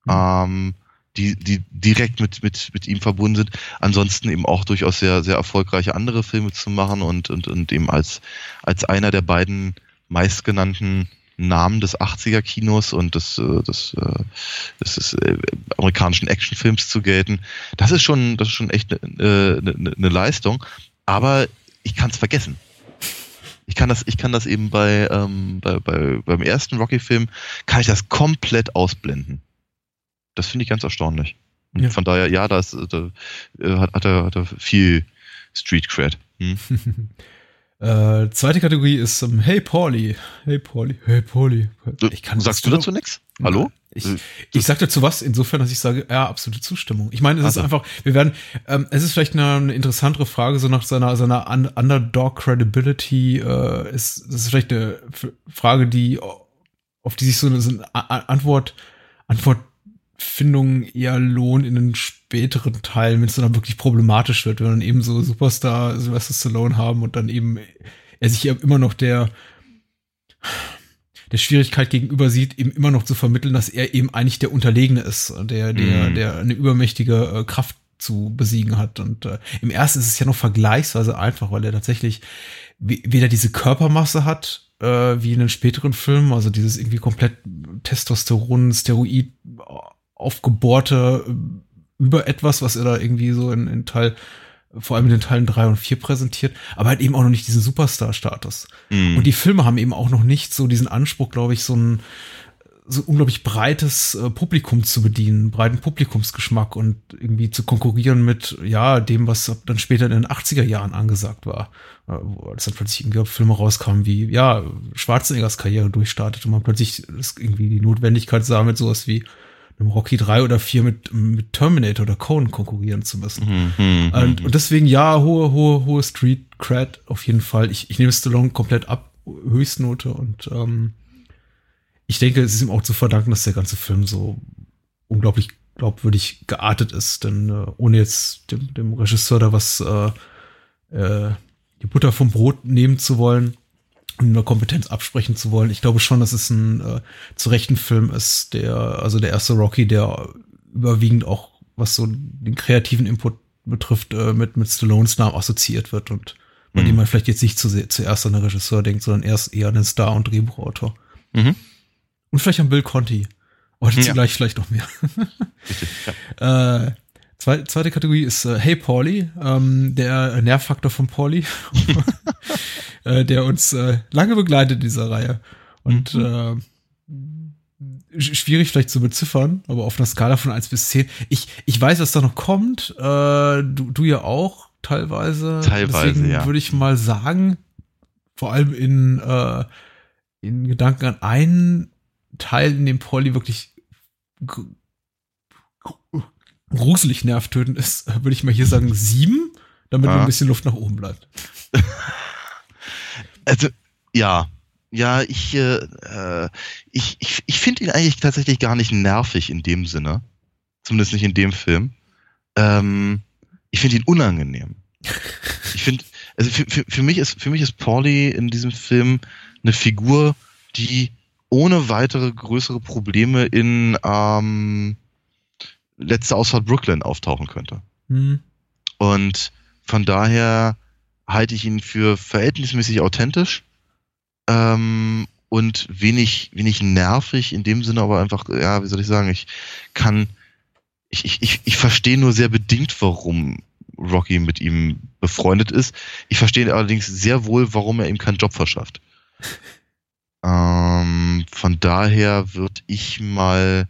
ähm, die, die direkt mit, mit, mit ihm verbunden sind. Ansonsten eben auch durchaus sehr, sehr erfolgreiche andere Filme zu machen und, und, und eben als, als einer der beiden meistgenannten Namen des 80er Kinos und des, äh, des, äh, des, des äh, amerikanischen Actionfilms zu gelten. Das ist schon, das ist schon echt eine ne, ne, ne Leistung. Aber ich kann es vergessen. Ich kann das, ich kann das eben bei, ähm, bei, bei beim ersten Rocky-Film kann ich das komplett ausblenden. Das finde ich ganz erstaunlich. Ja. von daher, ja, das da, hat, hat, er, hat er viel Street Cred. Hm? Äh, zweite Kategorie ist um, Hey Pauli. Hey Pauli. Hey Pauli. Ich kann Sagst du dazu nichts? Hallo? Ich, ich sag dazu was, insofern, dass ich sage, ja, absolute Zustimmung. Ich meine, es also. ist einfach, wir werden, ähm, es ist vielleicht eine, eine interessantere Frage, so nach seiner, seiner Underdog Credibility, äh, ist, das ist vielleicht eine Frage, die, auf die sich so eine, so eine Antwort, Antwort Findung eher lohnt in den späteren Teilen, wenn es dann wirklich problematisch wird, wenn dann eben so Superstar Sylvester Stallone haben und dann eben er sich immer noch der der Schwierigkeit gegenüber sieht, eben immer noch zu vermitteln, dass er eben eigentlich der Unterlegene ist, der der mm. der eine übermächtige äh, Kraft zu besiegen hat. Und äh, im ersten ist es ja noch vergleichsweise einfach, weil er tatsächlich weder diese Körpermasse hat, äh, wie in den späteren Filmen, also dieses irgendwie komplett Testosteron, Steroid aufgebohrte äh, über etwas, was er da irgendwie so in, in Teil, vor allem in den Teilen drei und vier präsentiert, aber halt eben auch noch nicht diesen Superstar-Status. Mm. Und die Filme haben eben auch noch nicht so diesen Anspruch, glaube ich, so ein so unglaublich breites äh, Publikum zu bedienen, breiten Publikumsgeschmack und irgendwie zu konkurrieren mit, ja, dem, was dann später in den 80er Jahren angesagt war. Äh, wo es dann plötzlich irgendwie Filme rauskamen, wie, ja, Schwarzeneggers Karriere durchstartet und man plötzlich irgendwie die Notwendigkeit sah, mit sowas wie einem Rocky 3 oder 4 mit, mit Terminator oder Conan konkurrieren zu müssen. Mhm, mhm, und, mhm. und, deswegen, ja, hohe, hohe, hohe Street Cred auf jeden Fall. Ich, ich nehme Stallone komplett ab, Höchstnote und ähm, ich denke, es ist ihm auch zu verdanken, dass der ganze Film so unglaublich glaubwürdig geartet ist, denn äh, ohne jetzt dem, dem Regisseur da was äh, äh, die Butter vom Brot nehmen zu wollen und eine Kompetenz absprechen zu wollen. Ich glaube schon, dass es ein äh, zu rechten Film ist, der, also der erste Rocky, der überwiegend auch, was so den kreativen Input betrifft, äh, mit, mit Stallones Namen assoziiert wird und bei mhm. dem man vielleicht jetzt nicht zu, zuerst an den Regisseur denkt, sondern erst eher an den Star- und Drehbuchautor. Mhm. Und vielleicht an Bill Conti. Dazu ja. gleich vielleicht noch mehr. Ja. äh, zweite, zweite Kategorie ist äh, Hey Pauli, ähm, der Nervfaktor von Pauli, äh, der uns äh, lange begleitet in dieser Reihe. Und mhm. äh, schwierig vielleicht zu beziffern, aber auf einer Skala von 1 bis 10. Ich, ich weiß, was da noch kommt. Äh, du, du ja auch teilweise. Teilweise, Deswegen ja. würde ich mal sagen, vor allem in, äh, in Gedanken an einen Teil, in dem Polly wirklich gruselig nervtötend ist, würde ich mal hier sagen sieben, damit ah. ein bisschen Luft nach oben bleibt. Also, ja. Ja, ich, äh, ich, ich, ich finde ihn eigentlich tatsächlich gar nicht nervig in dem Sinne. Zumindest nicht in dem Film. Ähm, ich finde ihn unangenehm. Ich finde, also für, für, für, mich ist, für mich ist Pauli in diesem Film eine Figur, die ohne weitere größere Probleme in ähm, letzte Ausfahrt Brooklyn auftauchen könnte. Mhm. Und von daher halte ich ihn für verhältnismäßig authentisch ähm, und wenig, wenig nervig in dem Sinne, aber einfach, ja, wie soll ich sagen, ich kann, ich, ich, ich, ich verstehe nur sehr bedingt, warum Rocky mit ihm befreundet ist. Ich verstehe allerdings sehr wohl, warum er ihm keinen Job verschafft. Ähm, von daher würde ich mal.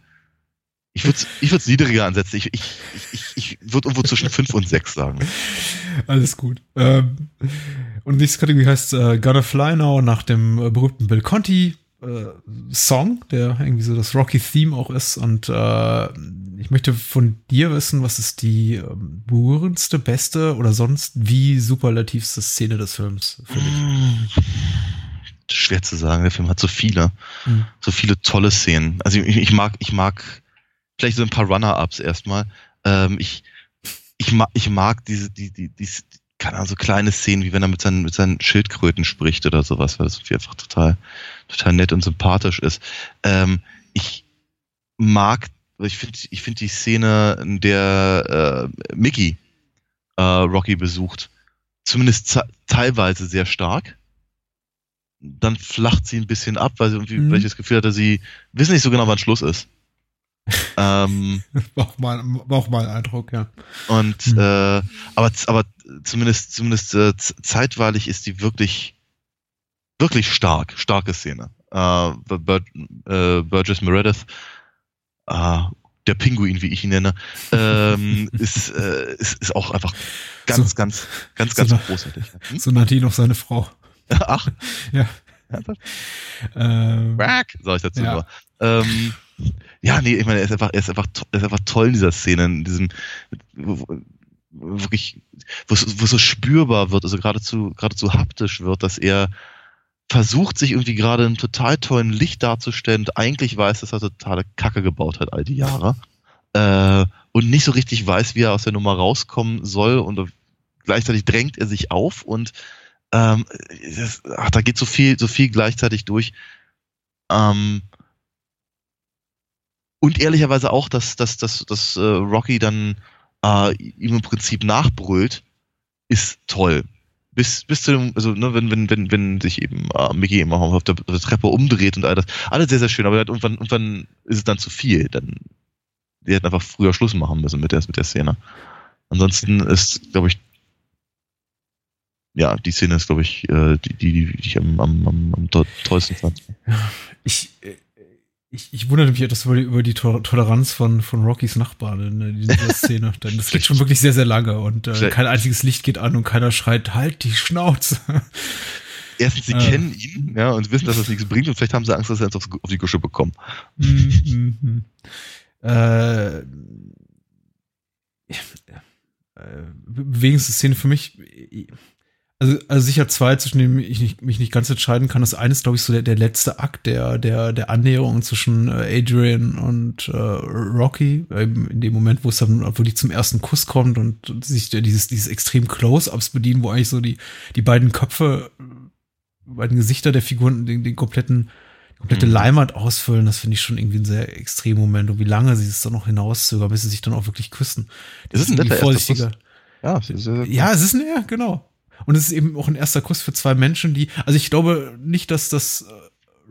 Ich würde es ich würd's niedriger ansetzen. Ich, ich, ich, ich würde irgendwo zwischen 5 und 6 sagen. Alles gut. Ähm, und die nächste Kategorie heißt äh, Gotta Fly Now nach dem äh, berühmten Bill Conti äh, Song, der irgendwie so das Rocky-Theme auch ist. Und äh, ich möchte von dir wissen, was ist die äh, berührendste, beste oder sonst wie superlativste Szene des Films für dich? Schwer zu sagen. Der Film hat so viele, mhm. so viele tolle Szenen. Also ich, ich, mag, ich mag vielleicht so ein paar Runner-Ups erstmal. Ähm, ich, ich mag, ich mag diese, die, die, die, keine Ahnung, so kleine Szenen, wie wenn er mit seinen, mit seinen Schildkröten spricht oder sowas, weil das einfach total, total nett und sympathisch ist. Ähm, ich mag, ich finde, ich finde die Szene, in der äh, Mickey äh, Rocky besucht, zumindest teilweise sehr stark dann flacht sie ein bisschen ab, weil sie irgendwie, mhm. das Gefühl hatte, sie wissen nicht so genau, wann Schluss ist. ähm, war, auch mal, war auch mal ein Eindruck, ja. Und mhm. äh, aber, aber zumindest, zumindest äh, zeitweilig ist die wirklich, wirklich stark, starke Szene. Äh, Bur äh, Burgess Meredith, äh, der Pinguin, wie ich ihn nenne, ähm, ist, äh, ist, ist auch einfach ganz, so, ganz, ganz, ganz, so großartig. Hm? So nannte ihn auch seine Frau. Ach. Ja. Ähm, Rack, sag ich dazu ja. nur. Ähm, ja, nee, ich meine, er ist einfach, er ist einfach, er ist einfach toll in dieser Szene, in diesem, wirklich, wo es, wo es so spürbar wird, also geradezu, geradezu haptisch wird, dass er versucht, sich irgendwie gerade in total tollen Licht darzustellen und eigentlich weiß, dass er totale Kacke gebaut hat all die Jahre. Äh, und nicht so richtig weiß, wie er aus der Nummer rauskommen soll und gleichzeitig drängt er sich auf und ähm, das, ach, da geht so viel, so viel gleichzeitig durch. Ähm, und ehrlicherweise auch, dass, dass, dass, dass äh, Rocky dann äh, ihm im Prinzip nachbrüllt, ist toll. Bis, bis zu dem, also ne, wenn, wenn, wenn, wenn sich eben äh, Mickey immer auf der, auf der, Treppe umdreht und all das, alles sehr, sehr schön, aber irgendwann, irgendwann ist es dann zu viel. Dann, die hätten einfach früher Schluss machen müssen mit der, mit der Szene. Ansonsten ist, glaube ich, ja, die Szene ist, glaube ich, äh, die, die, die ich am, am, am, am tollsten fand. Ich, äh, ich, ich wundere mich etwas über die, über die Toleranz von, von Rockys Nachbarn in dieser Szene. Denn das geht schon wirklich sehr, sehr lange und äh, kein einziges Licht geht an und keiner schreit, halt die Schnauze. Erstens, sie äh, kennen ihn, ja, und wissen, dass das nichts bringt und vielleicht haben sie Angst, dass sie eins auf, auf die Gusche bekommen. Mm, mm, äh, bewegendste Szene für mich, also, also sicher zwei, zwischen denen ich nicht, mich nicht ganz entscheiden kann. Das eine ist, glaube ich, so der, der letzte Akt der, der, der Annäherung zwischen äh, Adrian und äh, Rocky. in dem Moment, wo es dann wirklich zum ersten Kuss kommt und sich dieses, dieses extrem Close-Ups bedienen, wo eigentlich so die, die beiden Köpfe, beiden Gesichter der Figuren den, den kompletten komplette mhm. Leinwand ausfüllen, das finde ich schon irgendwie ein sehr extrem Moment. Und wie lange sie es dann noch hinauszögern, bis sie sich dann auch wirklich küssen. Das, das ist ein netter vorsichtiger. Ja, ja, es ist ein, ja, genau. Und es ist eben auch ein erster Kuss für zwei Menschen, die, also ich glaube nicht, dass das äh,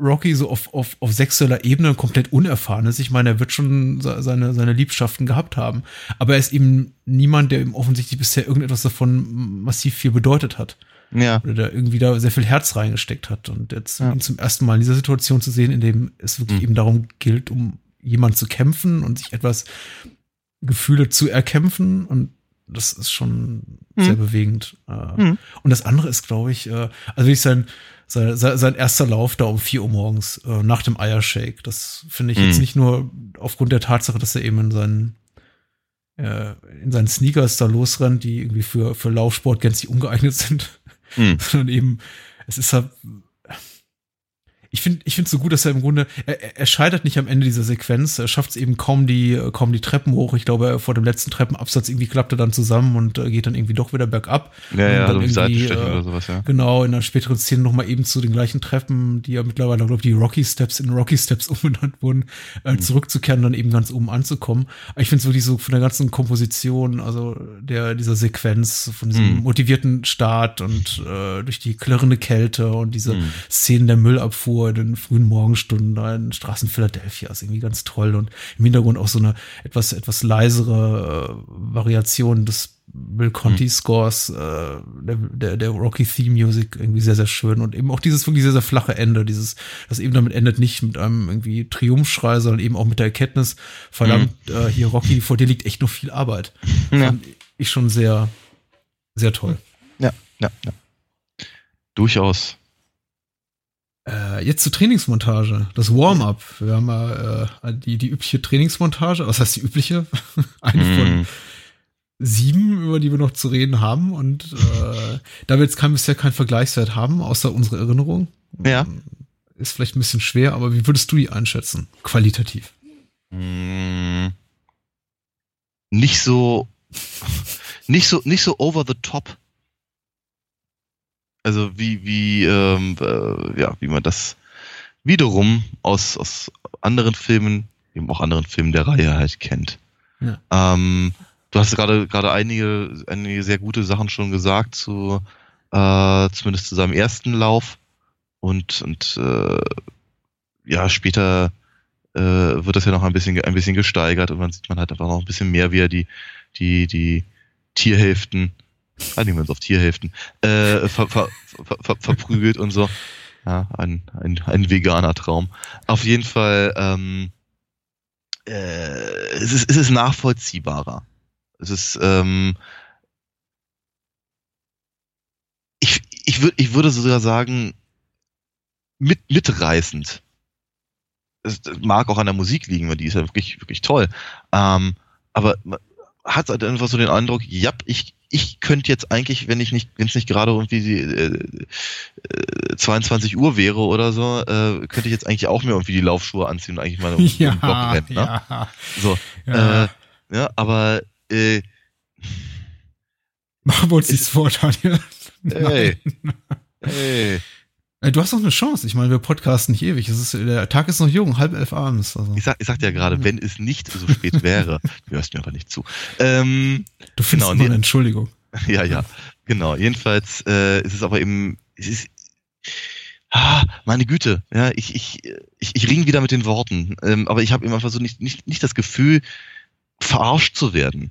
Rocky so auf, auf, auf sexueller Ebene komplett unerfahren ist. Ich meine, er wird schon seine, seine Liebschaften gehabt haben. Aber er ist eben niemand, der ihm offensichtlich bisher irgendetwas davon massiv viel bedeutet hat. Ja. Oder der irgendwie da sehr viel Herz reingesteckt hat. Und jetzt ja. ihn zum ersten Mal in dieser Situation zu sehen, in dem es wirklich mhm. eben darum gilt, um jemand zu kämpfen und sich etwas Gefühle zu erkämpfen und das ist schon mhm. sehr bewegend. Äh, mhm. Und das andere ist, glaube ich, äh, also ich sein, sein, sein erster Lauf da um vier Uhr morgens äh, nach dem Eiershake. Das finde ich mhm. jetzt nicht nur aufgrund der Tatsache, dass er eben in seinen in seinen Sneakers da losrennt, die irgendwie für, für Laufsport gänzlich ungeeignet sind, mhm. sondern eben, es ist halt ich finde ich finde so gut, dass er im Grunde er, er scheitert nicht am Ende dieser Sequenz. Er schafft es eben kaum die kaum die Treppen hoch. Ich glaube, vor dem letzten Treppenabsatz irgendwie klappt er dann zusammen und äh, geht dann irgendwie doch wieder bergab. Ja, ja, dann also irgendwie, äh, oder sowas, ja. Genau, in einer späteren Szene noch mal eben zu den gleichen Treppen, die ja mittlerweile glaube ich die Rocky Steps in Rocky Steps umbenannt wurden, äh, mhm. zurückzukehren, dann eben ganz oben anzukommen. Aber ich finde es wirklich so von der ganzen Komposition, also der dieser Sequenz von diesem mhm. motivierten Start und äh, durch die klirrende Kälte und diese mhm. Szenen der Müllabfuhr Uhr in den frühen Morgenstunden da in Straßen Philadelphia ist irgendwie ganz toll und im Hintergrund auch so eine etwas, etwas leisere äh, Variation des Bill Conti Scores, äh, der, der, der Rocky Theme Music irgendwie sehr, sehr schön und eben auch dieses wirklich sehr, sehr flache Ende, dieses, das eben damit endet nicht mit einem irgendwie Triumphschrei, sondern eben auch mit der Erkenntnis, verdammt, mhm. äh, hier Rocky, vor dir liegt echt noch viel Arbeit. Ja. Fand ich schon sehr, sehr toll. Ja, ja, ja. Durchaus. Äh, jetzt zur Trainingsmontage, das Warm-up. Wir haben ja äh, die, die übliche Trainingsmontage, was heißt die übliche? Eine mm. von sieben, über die wir noch zu reden haben. Und äh, da wir jetzt kein, bisher keinen Vergleichswert haben, außer unsere Erinnerung, ja. ist vielleicht ein bisschen schwer, aber wie würdest du die einschätzen, qualitativ? Mm. Nicht so, nicht so, nicht so over the top also wie, wie, ähm, äh, ja, wie man das wiederum aus, aus anderen Filmen, eben auch anderen Filmen der Reihe halt kennt. Ja. Ähm, du hast gerade gerade einige, einige sehr gute Sachen schon gesagt zu äh, zumindest zu seinem ersten Lauf und und äh, ja später äh, wird das ja noch ein bisschen ein bisschen gesteigert und man sieht man halt einfach noch ein bisschen mehr, wie er die die die Tierhälften einigen wir uns auf Tierhälften, äh, ver, ver, ver, verprügelt und so. Ja, ein, ein, ein veganer Traum. Auf jeden Fall, ähm, äh, es, ist, es ist nachvollziehbarer. Es ist, ähm, ich, ich, würd, ich würde sogar sagen, mit, mitreißend. Es mag auch an der Musik liegen, weil die ist ja wirklich, wirklich toll. Ähm, aber hat halt einfach so den Eindruck, ja, ich, ich könnte jetzt eigentlich, wenn ich nicht, wenn es nicht gerade irgendwie die, äh, 22 äh, Uhr wäre oder so, äh, könnte ich jetzt eigentlich auch mir irgendwie die Laufschuhe anziehen und eigentlich mal um ja, Block rennen. Ne? Ja. So, ja. Äh, ja, aber äh, Machen wir uns nichts vor, Daniel. Hey. hey. Du hast noch eine Chance. Ich meine, wir podcasten nicht ewig. Ist, der Tag ist noch jung, halb elf abends. Also. Ich, sag, ich sagte ja gerade, wenn es nicht so spät wäre, du hörst mir aber nicht zu. Ähm, du findest genau, eine Entschuldigung. Ja, ja, genau. Jedenfalls äh, ist es aber eben, es ist, ah, meine Güte, ja, ich, ich, ich, ich ring wieder mit den Worten, ähm, aber ich habe immer so nicht, nicht, nicht das Gefühl, verarscht zu werden.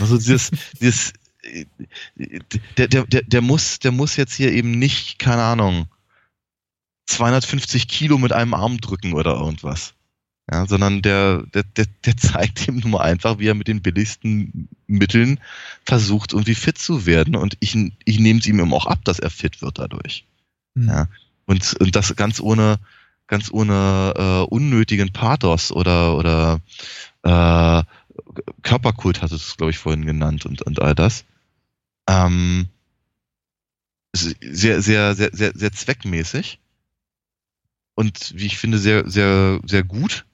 Also dieses, dieses, äh, der, der, der, der muss, der muss jetzt hier eben nicht, keine Ahnung, 250 Kilo mit einem Arm drücken oder irgendwas. Ja, sondern der, der, der, der zeigt ihm nur einfach, wie er mit den billigsten Mitteln versucht, irgendwie fit zu werden. Und ich, ich nehme es ihm auch ab, dass er fit wird dadurch. Mhm. Ja, und, und das ganz ohne, ganz ohne äh, unnötigen Pathos oder, oder äh, Körperkult hat es, glaube ich, vorhin genannt und, und all das. Ähm, sehr, sehr, sehr, sehr, sehr zweckmäßig und wie ich finde, sehr, sehr, sehr gut.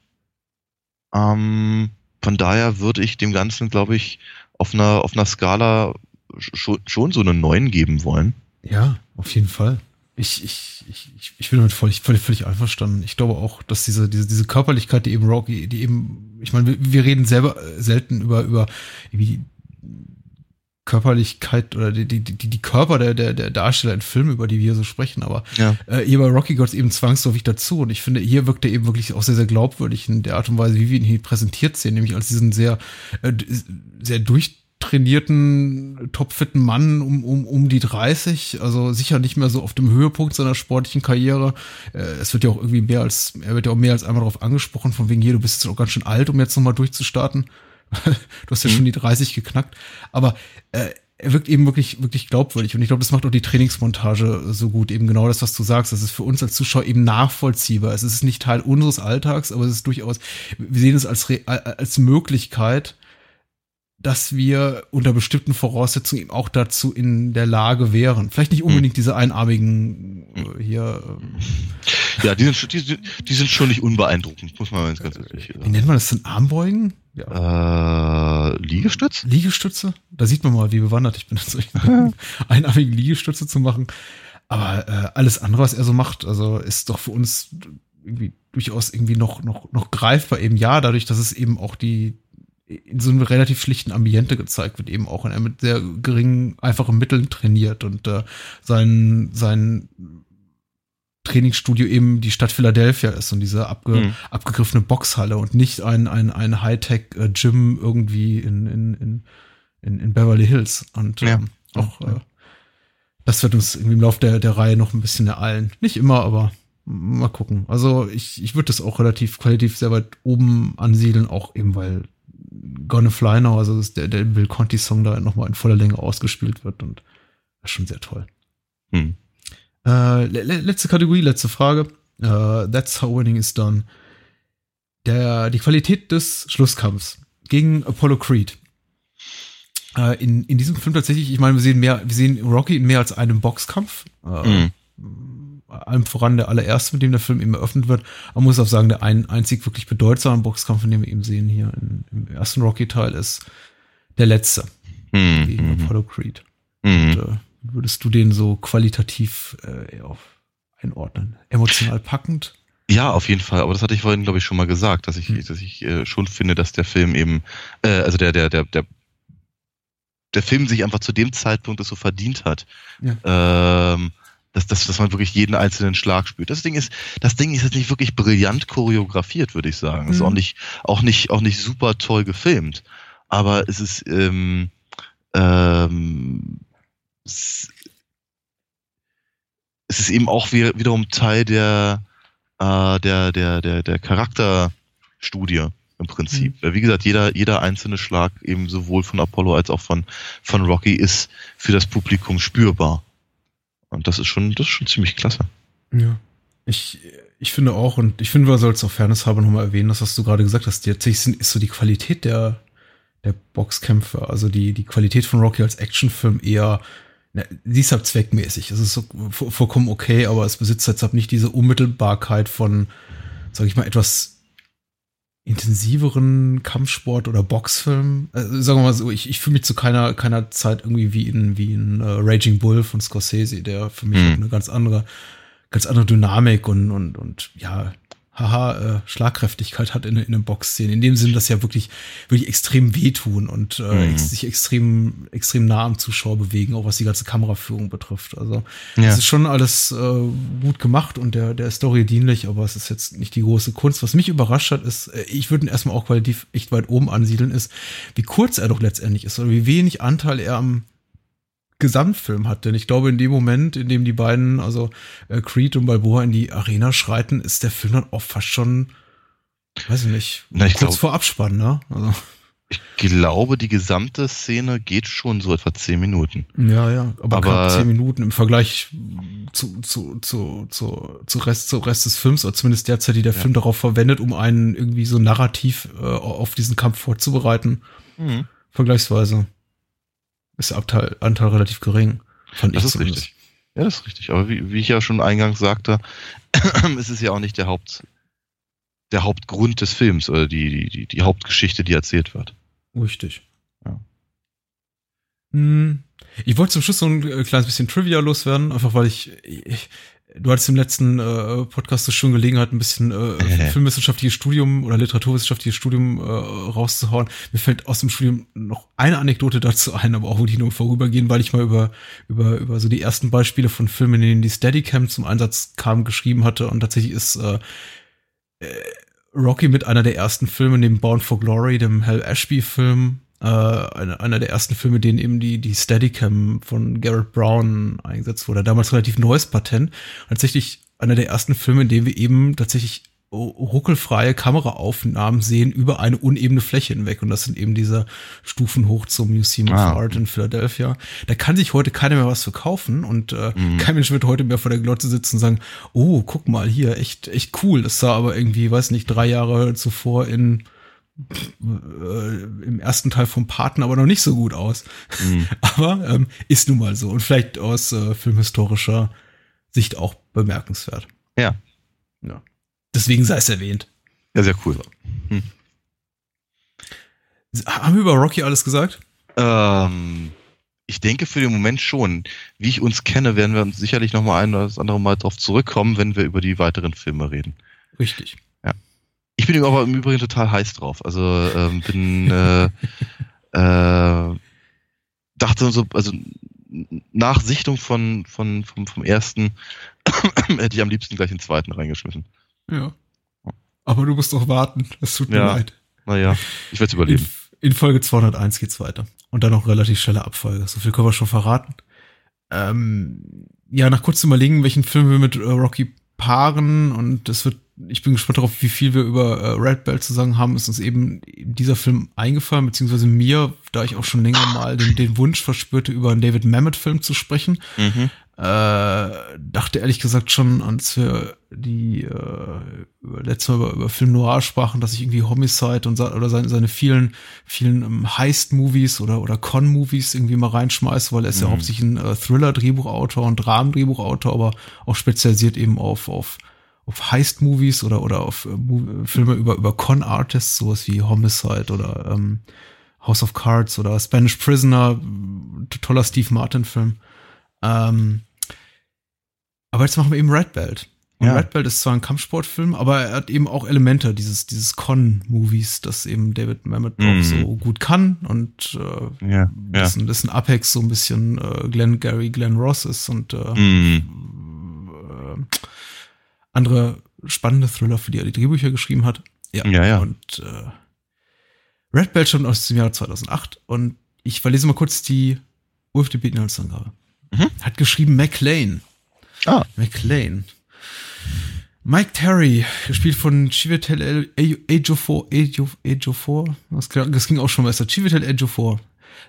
Ähm, von daher würde ich dem Ganzen, glaube ich, auf einer, auf einer Skala schon, schon so eine 9 geben wollen. Ja, auf jeden Fall. Ich, ich, ich, ich bin damit völlig, völlig, völlig einverstanden. Ich glaube auch, dass diese, diese, diese Körperlichkeit, die eben Rocky, die eben, ich meine, wir, wir reden selber selten über, über wie Körperlichkeit oder die, die, die, die Körper der, der, der Darsteller in Filmen, über die wir hier so sprechen, aber ja. äh, hier bei Rocky es eben zwangsläufig dazu und ich finde, hier wirkt er eben wirklich auch sehr, sehr glaubwürdig in der Art und Weise, wie wir ihn hier präsentiert sehen, nämlich als diesen sehr, äh, sehr durchtrainierten, topfitten Mann um, um, um die 30, also sicher nicht mehr so auf dem Höhepunkt seiner sportlichen Karriere. Äh, es wird ja auch irgendwie mehr als, er wird ja auch mehr als einmal darauf angesprochen, von wegen hier, du bist jetzt auch ganz schön alt, um jetzt nochmal durchzustarten. du hast ja mhm. schon die 30 geknackt. Aber äh, er wirkt eben wirklich, wirklich glaubwürdig. Und ich glaube, das macht auch die Trainingsmontage so gut. Eben genau das, was du sagst. Das ist für uns als Zuschauer eben nachvollziehbar. Es ist nicht Teil unseres Alltags, aber es ist durchaus, wir sehen es als, als Möglichkeit, dass wir unter bestimmten Voraussetzungen eben auch dazu in der Lage wären. Vielleicht nicht unbedingt diese einarmigen äh, hier. Ähm, ja, die sind, die, die sind schon nicht unbeeindruckend, muss man ganz, ganz ehrlich sagen. Wie nennt man das denn? Armbeugen? Ja. Äh, Liegestütz? Liegestütze? Da sieht man mal, wie bewandert ich bin, solchen einarmigen Liegestütze zu machen. Aber äh, alles andere, was er so macht, also ist doch für uns irgendwie durchaus irgendwie noch, noch, noch greifbar eben ja, dadurch, dass es eben auch die, in so einem relativ schlichten Ambiente gezeigt wird, eben auch, wenn er mit sehr geringen, einfachen Mitteln trainiert und äh, sein, sein Trainingsstudio eben die Stadt Philadelphia ist und diese abge, mhm. abgegriffene Boxhalle und nicht ein, ein, ein Hightech-Gym irgendwie in, in, in, in, Beverly Hills. Und ja. ähm, auch äh, das wird uns irgendwie im Laufe der, der Reihe noch ein bisschen ereilen. Nicht immer, aber mal gucken. Also ich, ich würde das auch relativ qualitativ sehr weit oben ansiedeln, auch eben weil Gonna Fly Now, also der, der Bill Conti-Song da nochmal in voller Länge ausgespielt wird und das ist schon sehr toll. Hm. Äh, letzte Kategorie, letzte Frage. Uh, that's how winning is done. Der, die Qualität des Schlusskampfs gegen Apollo Creed. Uh, in, in diesem Film tatsächlich, ich meine, wir sehen mehr, wir sehen Rocky in mehr als einem Boxkampf. Uh, mhm allem voran der allererste, mit dem der Film eben eröffnet wird. Man muss auch sagen, der ein, einzig wirklich bedeutsame Boxkampf, den wir eben sehen hier in, im ersten Rocky-Teil, ist der letzte mhm. gegen. Apollo Creed. Mhm. Und, äh, würdest du den so qualitativ äh, auf einordnen? Emotional packend? Ja, auf jeden Fall. Aber das hatte ich vorhin, glaube ich, schon mal gesagt, dass ich, mhm. dass ich äh, schon finde, dass der Film eben, äh, also der, der, der, der, der Film sich einfach zu dem Zeitpunkt das so verdient hat. Ja. Ähm, dass, dass, dass man wirklich jeden einzelnen Schlag spürt. Das Ding ist, das Ding ist jetzt nicht wirklich brillant choreografiert, würde ich sagen. Mhm. Ist auch nicht, auch nicht, auch nicht super toll gefilmt. Aber es ist, ähm, ähm, es, ist eben auch wiederum Teil der, äh, der, der, der, der Charakterstudie im Prinzip. Mhm. Wie gesagt, jeder, jeder einzelne Schlag eben sowohl von Apollo als auch von, von Rocky ist für das Publikum spürbar. Und das ist schon, das ist schon ziemlich klasse. Ja. Ich, ich finde auch, und ich finde, man soll es auch Fairness haben nochmal erwähnen, das, was du gerade gesagt hast, tatsächlich ist so die Qualität der, der Boxkämpfe, also die, die Qualität von Rocky als Actionfilm eher, na, sie ist halt zweckmäßig. Es ist so vollkommen okay, aber es besitzt jetzt halt nicht diese Unmittelbarkeit von, sag ich mal, etwas intensiveren Kampfsport oder Boxfilm. Also, sagen wir mal so, ich, ich fühle mich zu keiner, keiner Zeit irgendwie wie in, wie in uh, Raging Bull von Scorsese, der für mich mhm. eine ganz andere, ganz andere Dynamik und, und, und ja, haha, äh, Schlagkräftigkeit hat in, in einem Boxszenen. In dem Sinn, dass ja wirklich, wirklich extrem wehtun und äh, mhm. sich extrem, extrem nah am Zuschauer bewegen, auch was die ganze Kameraführung betrifft. Also ja. das ist schon alles äh, gut gemacht und der, der Story dienlich, aber es ist jetzt nicht die große Kunst. Was mich überrascht hat, ist, äh, ich würde ihn erstmal auch qualitativ echt weit oben ansiedeln, ist, wie kurz er doch letztendlich ist oder wie wenig Anteil er am Gesamtfilm hat. Denn ich glaube, in dem Moment, in dem die beiden, also äh, Creed und Balboa in die Arena schreiten, ist der Film dann auch fast schon Weiß ich nicht. Na, ich Kurz glaub- vor Abspann, ne? Also, Ich glaube, die gesamte Szene geht schon so etwa zehn Minuten. ja, ja. Aber, Aber- knapp zehn Minuten im Vergleich zu, zu, zu, zu, zu Rest, zu Rest des Films, oder zumindest derzeit, die der Ja. Film darauf verwendet, um einen irgendwie so narrativ äh, auf diesen Kampf vorzubereiten. Vergleichsweise ist der Abteil, Anteil relativ gering. Fand Das ist zumindest. richtig. Ja, das ist richtig. Aber wie, wie ich ja schon eingangs sagte, ist es ja auch nicht der Haupt, der Hauptgrund des Films oder die, die, die, die Hauptgeschichte, die erzählt wird. Richtig. Ja. Hm, Ich wollte zum Schluss so ein äh, kleines bisschen Trivia loswerden, einfach weil ich, ich du hattest im letzten äh, Podcast so schon Gelegenheit, ein bisschen äh, filmwissenschaftliches Studium oder literaturwissenschaftliches Studium äh, rauszuhauen. Mir fällt aus dem Studium noch eine Anekdote dazu ein, aber auch wirklich nur vorübergehen, weil ich mal über, über, über so die ersten Beispiele von Filmen, in denen die Steadicam zum Einsatz kam, geschrieben hatte und tatsächlich ist äh, äh, Rocky mit einer der ersten Filme neben Bound for Glory, dem Hal Ashby-Film, äh, einer, einer der ersten Filme, denen eben die, die Steadicam von Garrett Brown eingesetzt wurde. Damals relativ neues Patent. Tatsächlich einer der ersten Filme, in dem wir eben tatsächlich ruckelfreie Kameraaufnahmen sehen über eine unebene Fläche hinweg. Und das sind eben diese Stufen hoch zum Museum of Ah. Art in Philadelphia. Da kann sich heute keiner mehr was verkaufen und äh, Mhm. kein Mensch wird heute mehr vor der Glotze sitzen und sagen, oh, guck mal hier, echt, echt cool. Das sah aber irgendwie, weiß nicht, drei Jahre zuvor in äh, im ersten Teil vom Paten aber noch nicht so gut aus. Mhm. Aber ähm, ist nun mal so und vielleicht aus äh, filmhistorischer Sicht auch bemerkenswert. Ja. Ja. Deswegen sei es erwähnt. Ja, sehr cool. Haben wir über Rocky alles gesagt? Ähm, ich denke für den Moment schon. Wie ich uns kenne, werden wir uns sicherlich noch mal ein oder das andere Mal darauf zurückkommen, wenn wir über die weiteren Filme reden. Richtig. Ich bin aber im Übrigen total heiß drauf. Also ähm, bin äh, äh, dachte so, also nach Sichtung von, von vom, vom ersten hätte ich am liebsten gleich den zweiten reingeschmissen. Ja. Aber du musst doch warten. Es tut mir Ja. leid. Naja, ich werde es In, überleben. in Folge 201 geht's weiter. Und dann noch relativ schnelle Abfolge. So viel können wir schon verraten. Ähm, ja, nach kurzem Überlegen, welchen Film wir mit äh, Rocky paaren und es wird, ich bin gespannt darauf, wie viel wir über äh, Red Belt zu sagen haben, ist uns eben dieser Film eingefallen, beziehungsweise mir, da ich auch schon länger mal den, den Wunsch verspürte, über einen David Mamet-Film zu sprechen. Mhm. Äh, dachte ehrlich gesagt schon, als wir die äh, über, letztes Mal über, über Film Noir sprachen, dass ich irgendwie Homicide und oder seine, seine vielen vielen ähm, Heist-Movies oder oder Con-Movies irgendwie mal reinschmeiße, weil er ist ja Mhm. hauptsächlich ein äh, Thriller-Drehbuchautor und Dramen-Drehbuchautor, aber auch spezialisiert eben auf auf auf Heist-Movies oder oder auf äh, Filme über über Con-Artists, sowas wie Homicide oder ähm, House of Cards oder Spanish Prisoner, toller Steve Martin-Film. Ähm, aber jetzt machen wir eben Red Belt. Und Ja. Red Belt ist zwar ein Kampfsportfilm, aber er hat eben auch Elemente dieses, dieses Con-Movies, das eben David Mamet Mhm. auch so gut kann und äh, Ja, ja. dessen, dessen Apex so ein bisschen äh, Glenn Gary, Glenn Ross ist und äh, Mhm. Andere spannende Thriller, für die er die Drehbücher geschrieben hat. Ja, Ja, ja. Und äh, Red Belt stammt aus dem Jahr 2008 und ich verlese mal kurz die UFDB-Inhaltsangabe. Mhm. Hat geschrieben McLean. Ah. McLean. Mike Terry, gespielt von Ejiofor, Ejiofor, Ejiofor, das, das ging auch schon besser, Chiwetel Ejiofor,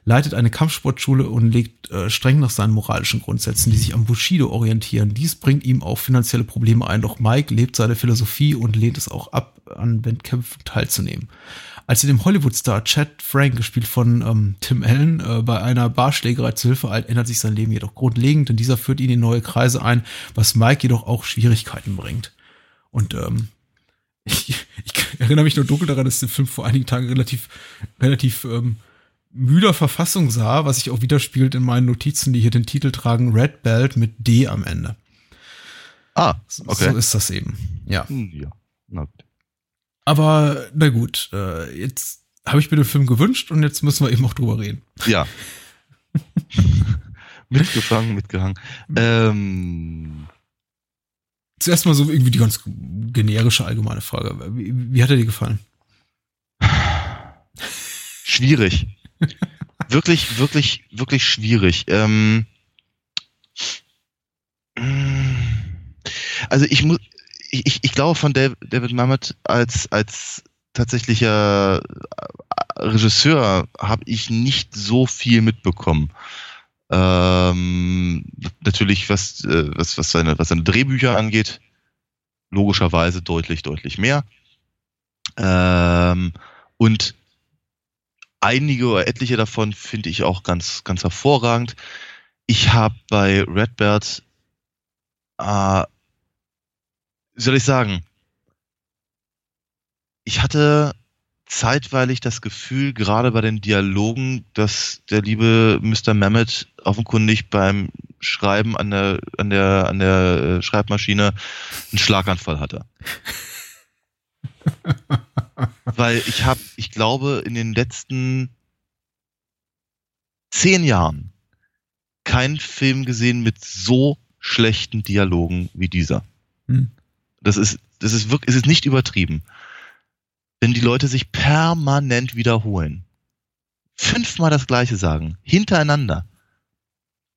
leitet eine Kampfsportschule und legt äh, streng nach seinen moralischen Grundsätzen, die sich am Bushido orientieren. Dies bringt ihm auch finanzielle Probleme ein, doch Mike lebt seine Philosophie und lehnt es auch ab, an Wettkämpfen teilzunehmen. Als er dem Hollywood-Star Chad Frank, gespielt von ähm, Tim Allen, äh, bei einer Barschlägerei zu Hilfe eilt, ändert sich sein Leben jedoch grundlegend, denn dieser führt ihn in neue Kreise ein, was Mike jedoch auch Schwierigkeiten bringt. Und ähm, ich, ich erinnere mich nur dunkel daran, dass der Film vor einigen Tagen relativ, relativ ähm, müder Verfassung sah, was sich auch widerspiegelt in meinen Notizen, die hier den Titel tragen, Red Belt mit D am Ende. Ah, So okay. ist das eben. Ja. Hm, ja. Na gut. Aber na gut, äh, jetzt habe ich mir den Film gewünscht und jetzt müssen wir eben auch drüber reden. Ja. mitgefangen, mitgehangen. Ähm, Zuerst mal so irgendwie die ganz generische allgemeine Frage. Wie, wie hat er dir gefallen? schwierig. Wirklich, wirklich, wirklich schwierig. Ähm, also ich muss, ich, ich glaube von David, David Mamet als, als tatsächlicher äh, Regisseur habe ich nicht so viel mitbekommen. Ähm, natürlich, was, äh, was, was, seine, was seine Drehbücher angeht, logischerweise deutlich, deutlich mehr. Ähm, und einige oder etliche davon finde ich auch ganz, ganz hervorragend. Ich habe bei Redbird, äh, soll ich sagen, ich hatte zeitweilig das Gefühl, gerade bei den Dialogen, dass der liebe Mr. Mamet offenkundig beim Schreiben an der, an der, an der äh, Schreibmaschine einen Schlaganfall hatte. Weil ich habe, ich glaube, in den letzten zehn Jahren keinen Film gesehen mit so schlechten Dialogen wie dieser. Hm. Das ist, das ist wirklich, es ist nicht übertrieben. Wenn die Leute sich permanent wiederholen, fünfmal das Gleiche sagen, hintereinander,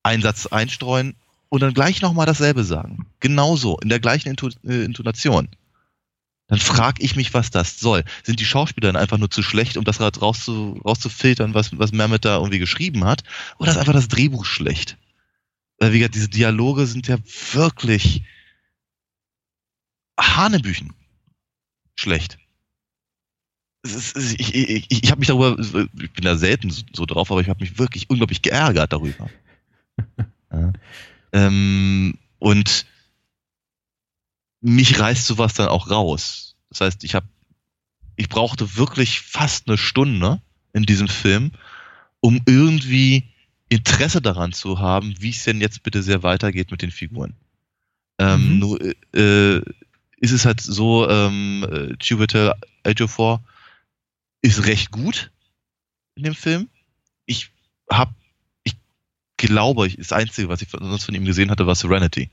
einen Satz einstreuen und dann gleich nochmal dasselbe sagen. Genauso, in der gleichen äh, Intonation dann frage ich mich, was das soll. Sind die Schauspieler dann einfach nur zu schlecht, um das rauszu, rauszufiltern, was, was Mehmet da irgendwie geschrieben hat? Oder ist einfach das Drehbuch schlecht? Weil, wie gesagt, diese Dialoge sind ja wirklich Hanebüchen schlecht. Ist, ich, ich, ich habe mich darüber, ich bin da selten so, drauf, aber ich habe mich wirklich unglaublich geärgert darüber. ja. ähm, und mich reißt sowas dann auch raus. Das heißt, ich habe, ich brauchte wirklich fast eine Stunde in diesem Film, um irgendwie Interesse daran zu haben, wie es denn jetzt bitte sehr weitergeht mit den Figuren. Ähm, mhm. nur äh, ist es halt so, ähm, äh, Chiwetel Ejiofor ist recht gut in dem Film. Ich habe, ich glaube, das Einzige, was ich sonst von ihm gesehen hatte, war Serenity.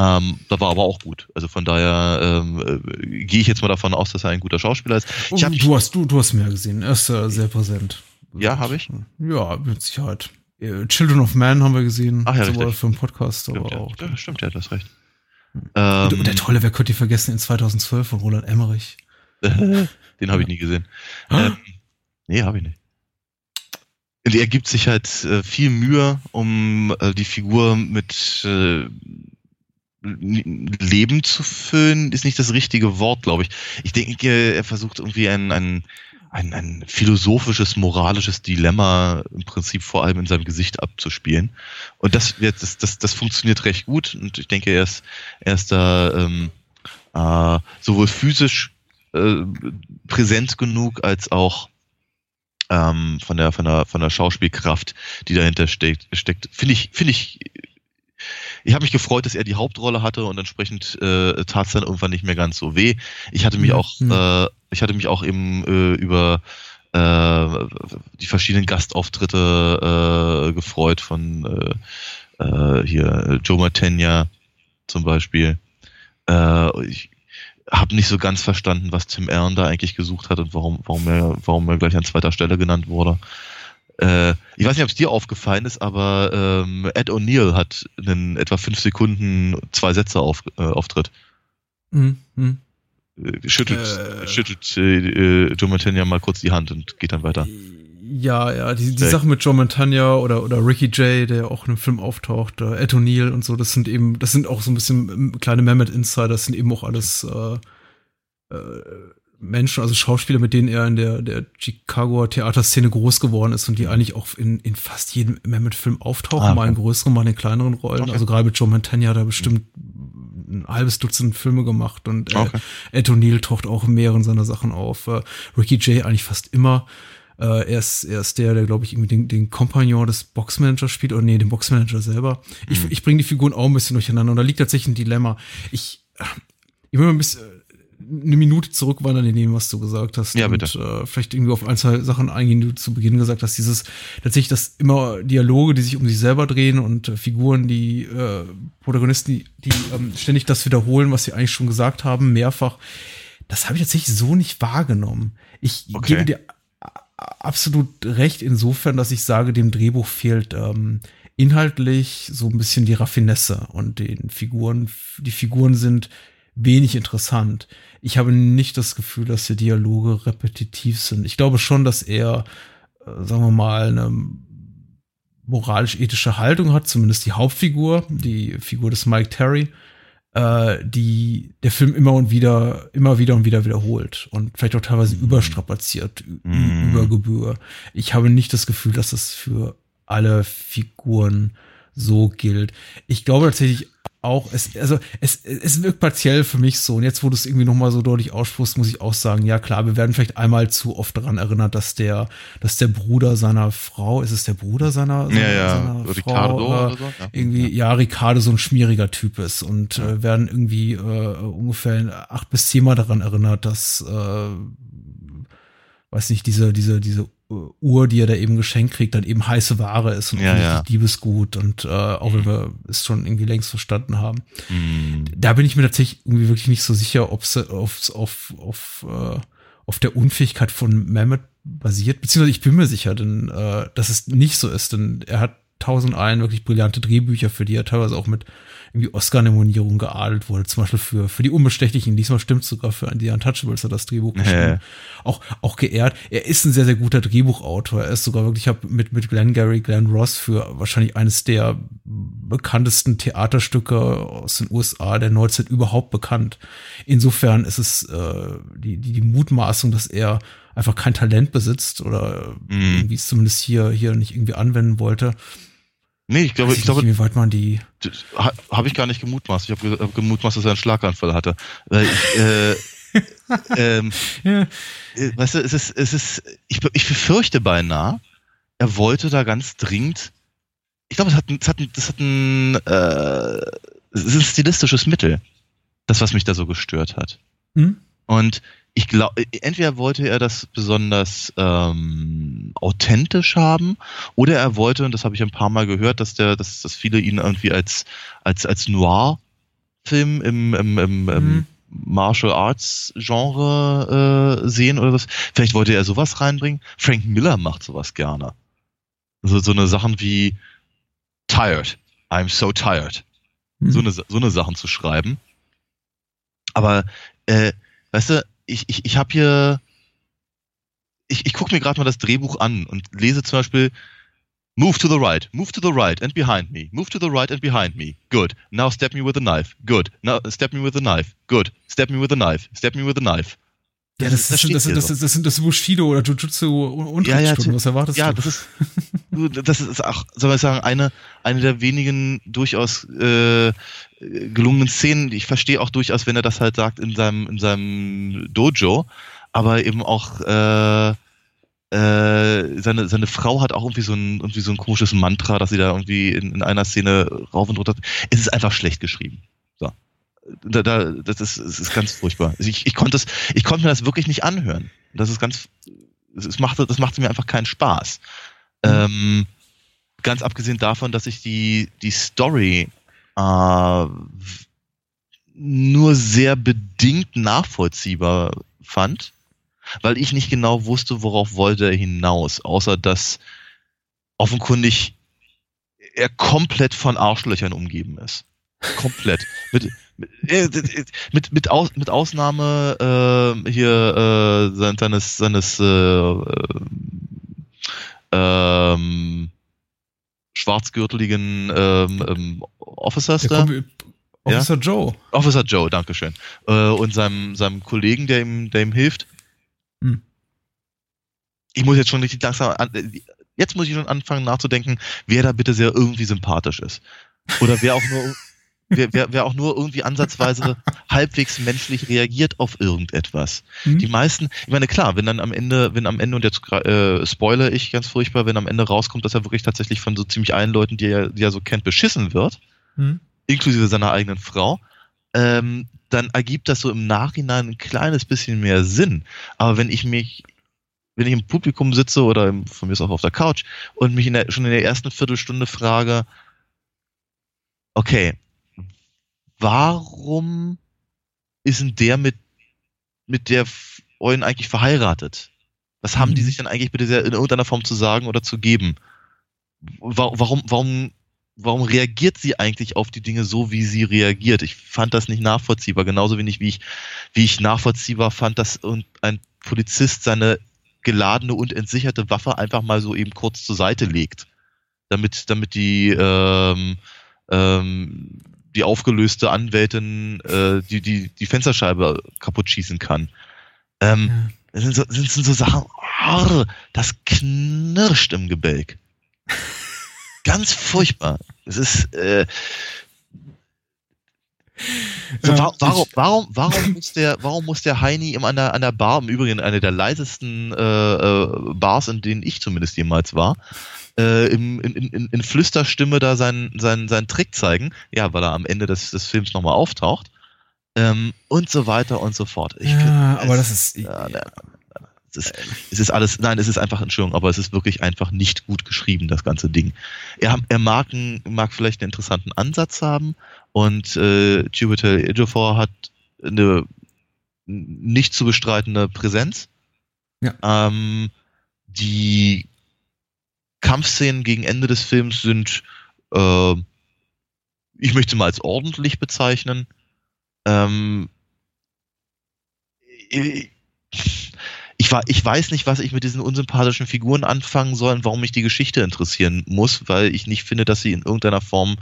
Ähm, da war aber auch gut. Also von daher ähm, äh, gehe ich jetzt mal davon aus, dass er ein guter Schauspieler ist. Ich hab, du, hast, du, du hast mehr gesehen. Er ist äh, sehr präsent. Ja, habe ich? Ja, mit Sicherheit. Äh, Children of Man haben wir gesehen. Ach ja, sowohl für einen Podcast, stimmt, aber ja. auch. Ja, stimmt, ja, du hast recht. Ähm, und der tolle, wer könnte die vergessen, in 2012 von Roland Emmerich. Den habe ich nie gesehen. ähm, nee, habe ich nicht. Und er gibt sich halt äh, viel Mühe, um äh, die Figur mit äh, Leben zu füllen, ist nicht das richtige Wort, glaube ich. Ich denke, er versucht irgendwie ein, ein, ein, ein philosophisches, moralisches Dilemma im Prinzip vor allem in seinem Gesicht abzuspielen. Und das, das, das, das funktioniert recht gut und ich denke, er ist, er ist da ähm, äh, sowohl physisch äh, präsent genug als auch ähm, von der von der von der Schauspielkraft, die dahinter steckt, steckt finde ich finde ich ich habe mich gefreut, dass er die Hauptrolle hatte und entsprechend äh, tat es dann irgendwann nicht mehr ganz so weh. Ich hatte mich mhm. auch, mhm. äh, ich hatte mich auch eben äh, über äh, die verschiedenen Gastauftritte äh, gefreut von äh, hier Joe Matenya zum Beispiel. Ich habe nicht so ganz verstanden, was Tim Allen da eigentlich gesucht hat und warum, warum er, warum er gleich an zweiter Stelle genannt wurde. Äh, ich weiß nicht, ob es dir aufgefallen ist, aber ähm, Ed O'Neill hat einen etwa fünf Sekunden zwei Sätze auf, äh, Auftritt. Mhm. mhm. Äh, schüttelt, äh, schüttelt äh, Joe Montagna mal kurz die Hand und geht dann weiter. Ja, ja, die, die Sache mit Joe Montagna oder, oder Ricky Jay, der auch in einem Film auftaucht, äh, Ed O'Neill und so, das sind eben, das sind auch so ein bisschen ähm, kleine Mammoth Insider, das sind eben auch alles äh, äh, Menschen, also Schauspieler, mit denen er in der, der Chicagoer Theaterszene groß geworden ist und die eigentlich auch in, in fast jedem Mammoth-Film auftauchen, ah, okay. mal in größeren, mal in kleineren Rollen. Okay. Also gerade mit Joe Mantegna hat er bestimmt ein halbes Dutzend Filme gemacht und äh, okay. Ed O'Neill taucht auch in mehreren seiner Sachen auf. Äh, Ricky Jay eigentlich fast immer. Äh, er, ist, er ist der, der, glaube ich, irgendwie den, den Kompagnon des Boxmanagers spielt, oder nee, den Boxmanager selber. Mhm. Ich, ich bringe die Figuren auch ein bisschen durcheinander und da liegt tatsächlich ein Dilemma. Ich, ich will mal ein bisschen eine Minute zurückwandern in dem, was du gesagt hast. Ja, bitte. Und äh, vielleicht irgendwie auf ein, zwei Sachen eingehen, die du zu Beginn gesagt hast. Dieses tatsächlich, dass immer Dialoge, die sich um sich selber drehen und äh, Figuren, die äh, Protagonisten, die, die ähm, ständig das wiederholen, was sie eigentlich schon gesagt haben, mehrfach. Das habe ich tatsächlich so nicht wahrgenommen. Ich okay. gebe dir absolut recht insofern, dass ich sage, dem Drehbuch fehlt ähm, inhaltlich so ein bisschen die Raffinesse und den Figuren, die Figuren sind wenig interessant. Ich habe nicht das Gefühl, dass die Dialoge repetitiv sind. Ich glaube schon, dass er, äh, sagen wir mal, eine moralisch-ethische Haltung hat, zumindest die Hauptfigur, die Figur des Mike Terry, äh, die der Film immer und wieder, immer wieder und wieder wiederholt und vielleicht auch teilweise mm. überstrapaziert, mm. über Gebühr. Ich habe nicht das Gefühl, dass das für alle Figuren so gilt. Ich glaube tatsächlich auch, es, also es, es wirkt partiell für mich so. Und jetzt, wo du es irgendwie nochmal so deutlich aussprichst, muss ich auch sagen, ja klar, wir werden vielleicht einmal zu oft daran erinnert, dass der, dass der Bruder seiner Frau, ist es der Bruder seiner, seiner, ja, ja. seiner Ricardo Frau, äh, so? ja. irgendwie, ja, Ricardo so ein schmieriger Typ ist und ja. äh, werden irgendwie äh, ungefähr acht bis zehnmal daran erinnert, dass äh, weiß nicht, diese, diese, diese Uhr, die er da eben geschenkt kriegt, dann eben heiße Ware ist und ja, ja. Diebesgut und äh, auch wenn wir es schon irgendwie längst verstanden haben. Mhm. Da bin ich mir tatsächlich irgendwie wirklich nicht so sicher, ob es auf, auf, auf, äh, auf der Unfähigkeit von Mehmet basiert, beziehungsweise ich bin mir sicher, denn äh, dass es nicht so ist, denn er hat tausend ein wirklich brillante Drehbücher, für die er teilweise auch mit irgendwie Oscar-Nominierung geadelt wurde, zum Beispiel für, für die Unbestechlichen. Diesmal stimmt sogar für die Untouchables hat das Drehbuch geschrieben. Auch, auch geehrt. Er ist ein sehr, sehr guter Drehbuchautor. Er ist sogar wirklich, ich habe mit, mit Glenn Gary, Glenn Ross für wahrscheinlich eines der bekanntesten Theaterstücke aus den USA der Neuzeit überhaupt bekannt. Insofern ist es äh, die, die, die Mutmaßung, dass er einfach kein Talent besitzt oder mm. irgendwie es zumindest hier, hier nicht irgendwie anwenden wollte, Nee, ich glaube, ich, ich glaube, wie weit man die. Habe ich gar nicht gemutmaßt. Ich habe gemutmaßt, dass er einen Schlaganfall hatte. Weil ich, äh, ähm, ja. Äh, weißt du, es ist, es ist, ich, ich befürchte beinahe, er wollte da ganz dringend. Ich glaube, es hat, es hat, das hat ein, äh, es ist ein stilistisches Mittel, das was mich da so gestört hat. Hm? Und ich glaube, entweder wollte er das besonders ähm, authentisch haben, oder er wollte, und das habe ich ein paar Mal gehört, dass der, dass, dass viele ihn irgendwie als als als Noir-Film im, im, im, mhm. im Martial Arts Genre äh, sehen oder was. Vielleicht wollte er sowas reinbringen. Frank Miller macht sowas gerne. Also so eine Sachen wie Tired. I'm so tired. Mhm. So eine so eine Sachen zu schreiben. Aber äh, weißt du, ich, ich, ich habe hier, ich, ich gucke mir gerade mal das Drehbuch an und lese zum Beispiel Move to the right, move to the right and behind me, move to the right and behind me. Good. Now step me with a knife. Good. Now step me with a knife. Good. Step me with a knife. Step me with a knife. Ja, das, das, das, das, das, das, das sind das Bushido oder Jujutsu und ja, ja, was erwartest ja, du? Ja, das ist, das ist auch, soll man sagen, eine, eine der wenigen durchaus äh, gelungenen Szenen. Ich verstehe auch durchaus, wenn er das halt sagt in seinem, in seinem Dojo, aber eben auch äh, äh, seine, seine Frau hat auch irgendwie so ein, irgendwie so ein komisches Mantra, dass sie da irgendwie in, in einer Szene rauf und runter. Es ist einfach schlecht geschrieben. So. Da, da, das, ist, das ist ganz furchtbar. Also ich, ich, konnte das, ich konnte mir das wirklich nicht anhören. Das ist ganz, das macht, das macht mir einfach keinen Spaß. Mhm. Ähm, ganz abgesehen davon, dass ich die, die Story äh, nur sehr bedingt nachvollziehbar fand, weil ich nicht genau wusste, worauf wollte er hinaus, außer dass offenkundig er komplett von Arschlöchern umgeben ist. Komplett. mit, mit, äh, mit, mit, Aus, mit Ausnahme äh, hier äh, seines, seines äh, ähm, schwarzgürteligen ähm, ähm, Officers da. Officer ja? Joe. Officer Joe, Dankeschön. Äh, und seinem, seinem Kollegen, der ihm, der ihm hilft. Hm. Ich muss jetzt schon richtig langsam an, jetzt muss ich schon anfangen nachzudenken, wer da bitte sehr irgendwie sympathisch ist. Oder wer auch nur wer, wer, wer auch nur irgendwie ansatzweise halbwegs menschlich reagiert auf irgendetwas. Mhm. Die meisten, ich meine, klar, wenn dann am Ende, wenn am Ende, und jetzt äh, spoiler ich ganz furchtbar, wenn am Ende rauskommt, dass er wirklich tatsächlich von so ziemlich allen Leuten, die er, die er so kennt, beschissen wird, mhm. inklusive seiner eigenen Frau, ähm, dann ergibt das so im Nachhinein ein kleines bisschen mehr Sinn. Aber wenn ich mich wenn ich im Publikum sitze oder im, von mir ist auch auf der Couch und mich in der, schon in der ersten Viertelstunde frage, okay, warum ist denn der mit, mit der Eulen eigentlich verheiratet? Was haben mhm. die sich denn eigentlich bitte in irgendeiner Form zu sagen oder zu geben? Warum, warum, warum reagiert sie eigentlich auf die Dinge so, wie sie reagiert? Ich fand das nicht nachvollziehbar, genauso wenig wie ich, wie ich nachvollziehbar fand, dass ein Polizist seine geladene und entsicherte Waffe einfach mal so eben kurz zur Seite legt, damit, damit die, ähm, ähm, die aufgelöste Anwältin äh, die, die, die Fensterscheibe kaputt schießen kann. Ähm, ja. Das sind so, das sind so Sachen, oh, das knirscht im Gebälk. Ganz furchtbar. Es ist, äh, so, ja, warum, warum, warum, muss der, warum muss der Heini immer an der, an der Bar, im Übrigen eine der leisesten äh, äh, Bars, in denen ich zumindest jemals war, äh, in, in, in Flüsterstimme da seinen, seinen, seinen Trick zeigen? Ja, weil er am Ende des, des Films nochmal auftaucht. Ähm, und so weiter und so fort. Ich ja, find, aber das ist. Ja, es ist, es ist alles, nein, es ist einfach, Entschuldigung, aber es ist wirklich einfach nicht gut geschrieben, das ganze Ding. Er, er mag, ein, mag vielleicht einen interessanten Ansatz haben und äh, Jupiter Ejiofor hat eine nicht zu bestreitende Präsenz. Ja. Ähm, die Kampfszenen gegen Ende des Films sind, äh, ich möchte mal als ordentlich bezeichnen. Ähm, ich, war, ich weiß nicht, was ich mit diesen unsympathischen Figuren anfangen soll und warum mich die Geschichte interessieren muss, weil ich nicht finde, dass sie in irgendeiner Form.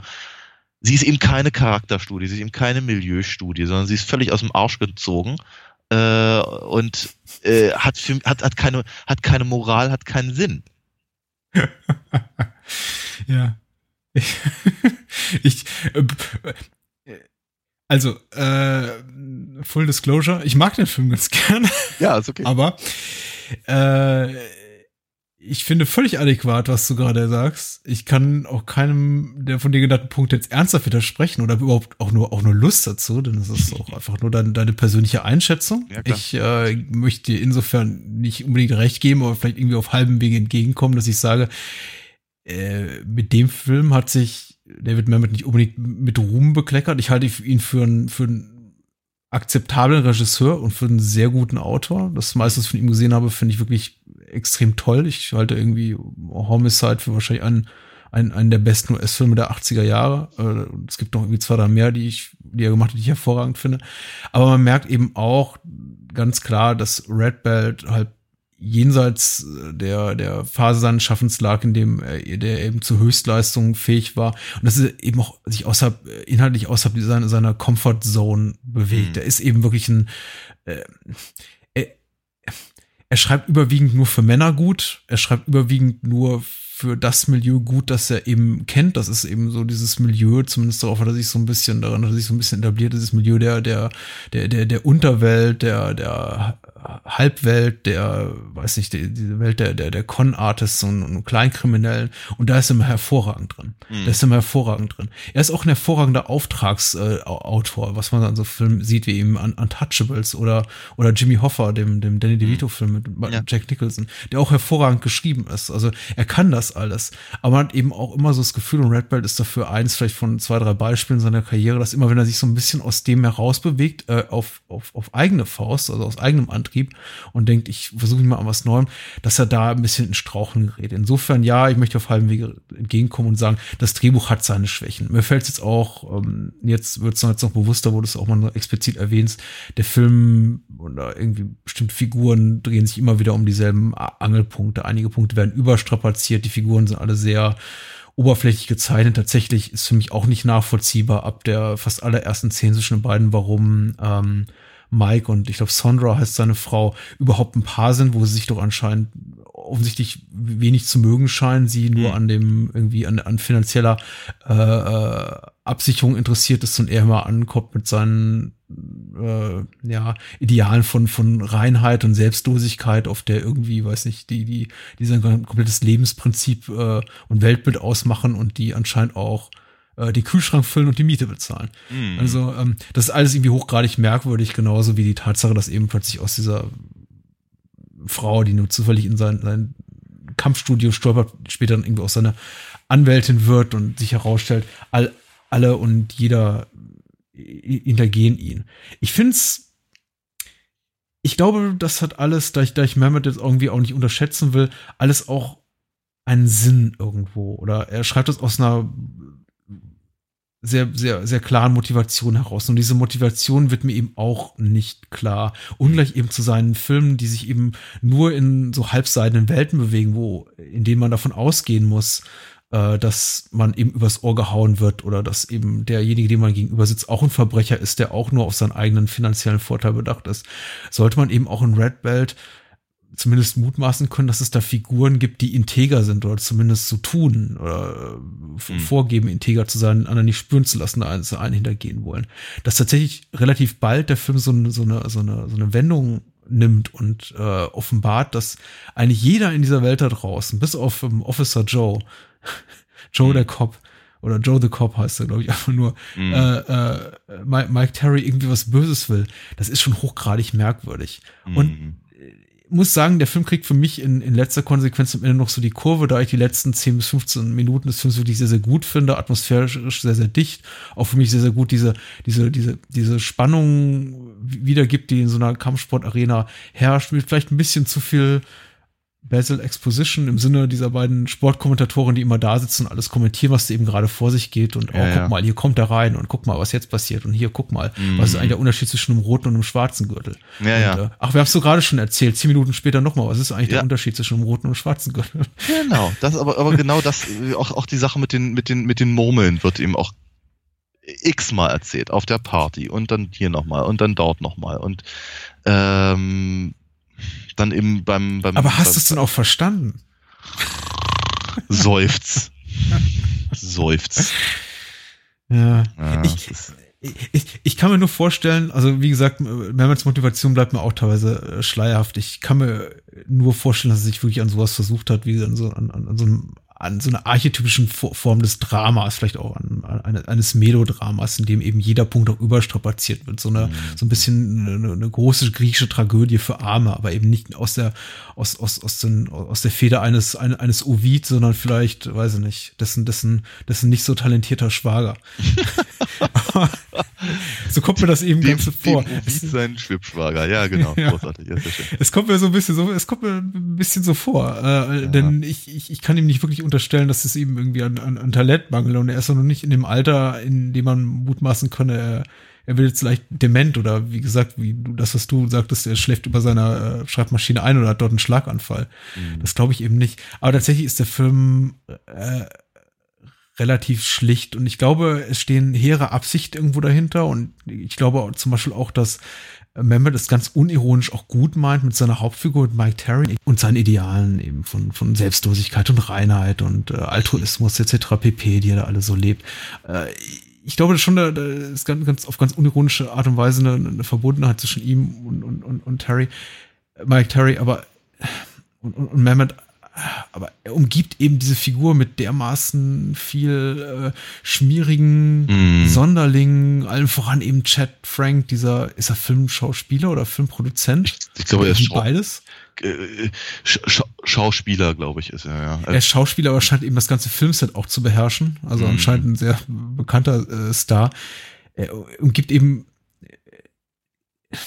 Sie ist eben keine Charakterstudie, sie ist eben keine Milieustudie, sondern sie ist völlig aus dem Arsch gezogen äh, und äh, hat, für, hat, hat, keine, hat keine Moral, hat keinen Sinn. ja. Ich, ich äh, also, äh, Full Disclosure, ich mag den Film ganz gerne. Ja, ist okay. Aber äh, ich finde völlig adäquat, was du gerade sagst. Ich kann auch keinem der von dir genannten Punkte jetzt ernsthaft widersprechen oder überhaupt auch nur, auch nur Lust dazu, denn es ist auch einfach nur dein, deine persönliche Einschätzung. Ja, ich äh, möchte dir insofern nicht unbedingt recht geben, aber vielleicht irgendwie auf halbem Wege entgegenkommen, dass ich sage, äh, mit dem Film hat sich David Mamet nicht unbedingt mit Ruhm bekleckert. Ich halte ihn für einen, für einen akzeptablen Regisseur und für einen sehr guten Autor. Das meiste, was ich von ihm gesehen habe, finde ich wirklich extrem toll. Ich halte irgendwie Homicide für wahrscheinlich einen, einen, einen der besten US-Filme der 80er Jahre. Äh, es gibt noch irgendwie zwei, drei mehr, die ich, die er gemacht hat, die ich hervorragend finde. Aber man merkt eben auch ganz klar, dass Red Belt halt jenseits äh, der, der Phase seines Schaffens lag, in dem er, der eben zu Höchstleistungen fähig war. Und das ist eben auch sich außerhalb, äh, inhaltlich außerhalb seiner, seiner Comfort Zone bewegt. Mhm. Er ist eben wirklich ein, äh, er, schreibt überwiegend nur für Männer gut. Er schreibt überwiegend nur für das Milieu gut, das er eben kennt. Das ist eben so dieses Milieu, zumindest darauf hat er sich so ein bisschen, daran hat er sich so ein bisschen etabliert, dieses Milieu der, der, der, der, der Unterwelt, der, der Halbwelt, der, weiß nicht, die, diese Welt der, der, der Con-Artists und, und Kleinkriminellen. Und da ist er immer hervorragend drin. Mhm. Da ist er immer hervorragend drin. Er ist auch ein hervorragender Auftragsautor, äh, was man an so Filmen sieht, wie eben Untouchables oder, oder Jimmy Hoffa, dem, dem Danny DeVito-Film mit ja. Jack Nicholson, der auch hervorragend geschrieben ist. Also er kann das alles. Aber man hat eben auch immer so das Gefühl, und Red Belt ist dafür eins vielleicht von zwei, drei Beispielen seiner Karriere, dass immer, wenn er sich so ein bisschen aus dem herausbewegt, äh, auf, auf, auf eigene Faust, also aus eigenem Antrieb, Antrieb und denkt, ich versuche mich mal an was Neuem, dass er da ein bisschen in Strauchen gerät. Insofern, ja, ich möchte auf halbem Wege entgegenkommen und sagen, das Drehbuch hat seine Schwächen. Mir fällt es jetzt auch, ähm, jetzt wird es jetzt noch bewusster, wo du es auch mal explizit erwähnst, der Film oder irgendwie bestimmte Figuren drehen sich immer wieder um dieselben Angelpunkte. Einige Punkte werden überstrapaziert, die Figuren sind alle sehr oberflächlich gezeichnet. Tatsächlich ist für mich auch nicht nachvollziehbar ab der fast allerersten Szene zwischen den beiden, warum ähm, Mike und ich glaube Sondra heißt seine Frau überhaupt ein Paar sind, wo sie sich doch anscheinend offensichtlich wenig zu mögen scheinen, sie nur mhm. an dem irgendwie an, an finanzieller äh, äh, Absicherung interessiert ist und er immer ankommt mit seinen äh, ja, Idealen von, von Reinheit und Selbstlosigkeit, auf der irgendwie, weiß nicht, die, die, die sein komplettes Lebensprinzip äh, und Weltbild ausmachen und die anscheinend auch äh, den Kühlschrank füllen und die Miete bezahlen. Mhm. Also ähm, das ist alles irgendwie hochgradig merkwürdig, genauso wie die Tatsache, dass eben plötzlich aus dieser Frau, die nur zufällig in sein, sein Kampfstudio stolpert, später dann irgendwie auch seine Anwältin wird und sich herausstellt, all, alle und jeder hintergehen ihn. Ich finde es ich glaube, das hat alles, da ich, da ich Mehmet jetzt irgendwie auch nicht unterschätzen will, alles auch einen Sinn irgendwo. Oder er schreibt es aus einer sehr, sehr, sehr klaren Motivation heraus. Und diese Motivation wird mir eben auch nicht klar. Ungleich eben zu seinen Filmen, die sich eben nur in so halbseidenen Welten bewegen, wo, in denen man davon ausgehen muss, äh, dass man eben übers Ohr gehauen wird oder dass eben derjenige, dem man gegenüber sitzt, auch ein Verbrecher ist, der auch nur auf seinen eigenen finanziellen Vorteil bedacht ist. Sollte man eben auch in Red Belt zumindest mutmaßen können, dass es da Figuren gibt, die integer sind oder zumindest so tun oder mhm. vorgeben, integer zu sein, anderen nicht spüren zu lassen, einen, einen hintergehen wollen. Dass tatsächlich relativ bald der Film so, eine, so, eine, so, eine, so eine Wendung nimmt und äh, offenbart, dass eigentlich jeder in dieser Welt da draußen, bis auf um, Officer Joe, Joe mhm. der Cop, oder Joe the Cop heißt er, glaube ich, einfach nur, mhm. äh, äh, Mike, Mike Terry irgendwie was Böses will. Das ist schon hochgradig merkwürdig. Mhm. Und muss sagen, der Film kriegt für mich in, in letzter Konsequenz am Ende noch so die Kurve, da ich die letzten 10 bis 15 Minuten des Films wirklich sehr, sehr gut finde, atmosphärisch sehr, sehr dicht, auch für mich sehr, sehr gut diese, diese, diese, diese Spannung wiedergibt, die in so einer Kampfsportarena herrscht, mit vielleicht ein bisschen zu viel Basil Exposition im Sinne dieser beiden Sportkommentatoren, die immer da sitzen und alles kommentieren, was eben gerade vor sich geht und oh, ja, guck ja. mal, hier kommt er rein und guck mal, was jetzt passiert und hier guck mal, mhm. was ist eigentlich der Unterschied zwischen einem roten und einem schwarzen Gürtel? Ja, und, ja. Äh, ach, wir haben es so gerade schon erzählt, zehn Minuten später nochmal, was ist eigentlich ja. der Unterschied zwischen einem roten und einem schwarzen Gürtel? Genau, das aber, aber genau das, auch, auch die Sache mit den, mit den, mit den Murmeln wird eben auch x-mal erzählt auf der Party und dann hier nochmal und dann dort nochmal und ähm, dann eben beim. beim Aber hast du es denn auch verstanden? Seufz. Seufz. Ja. ja ich, ich, ich kann mir nur vorstellen, also wie gesagt, Mehmets Motivation bleibt mir auch teilweise äh, schleierhaft. Ich kann mir nur vorstellen, dass er sich wirklich an sowas versucht hat, wie an so, an, an so einem an so einer archetypischen Form des Dramas, vielleicht auch an, an eines Melodramas, in dem eben jeder Punkt auch überstrapaziert wird. So eine, mhm. so ein bisschen eine, eine, große griechische Tragödie für Arme, aber eben nicht aus der, aus, aus, aus, den, aus der Feder eines, eines Ovid, sondern vielleicht, weiß ich nicht, dessen, dessen, dessen nicht so talentierter Schwager. so kommt mir das eben dem, ganz so vor. Dem sein Schwibschwager, ja, genau. Ja. Großartig. Ja, es kommt mir so ein bisschen so, es kommt mir ein bisschen so vor, äh, ja. denn ich, ich, ich kann ihm nicht wirklich unterstellen, dass es ihm irgendwie an, an, an Talent mangelt und er ist noch nicht in dem Alter, in dem man mutmaßen könne, er, er wird jetzt leicht dement oder wie gesagt, wie du das, was du sagtest, er schläft über seiner äh, Schreibmaschine ein oder hat dort einen Schlaganfall. Mhm. Das glaube ich eben nicht. Aber tatsächlich ist der Film äh, relativ schlicht und ich glaube, es stehen hehre Absicht irgendwo dahinter und ich glaube zum Beispiel auch, dass Mehmet es ganz unironisch auch gut meint mit seiner Hauptfigur Mike Terry und seinen Idealen eben von, von Selbstlosigkeit und Reinheit und äh, Altruismus etc. pp, die er da alle so lebt. Äh, ich glaube schon, da ist ganz, ganz auf ganz unironische Art und Weise eine, eine Verbundenheit zwischen ihm und, und, und, und Terry, Mike Terry, aber und, und, und Mehmet aber er umgibt eben diese Figur mit dermaßen viel äh, schmierigen mm. Sonderlingen, allen voran eben Chad Frank, dieser, ist er Filmschauspieler oder Filmproduzent? Ich, ich glaube, er ist beides. Äh, Sch Schauspieler, glaube ich, ist er, ja. Er ist Schauspieler, aber scheint eben das ganze Filmset auch zu beherrschen. Also mm. anscheinend ein sehr bekannter äh, Star. Er umgibt eben äh,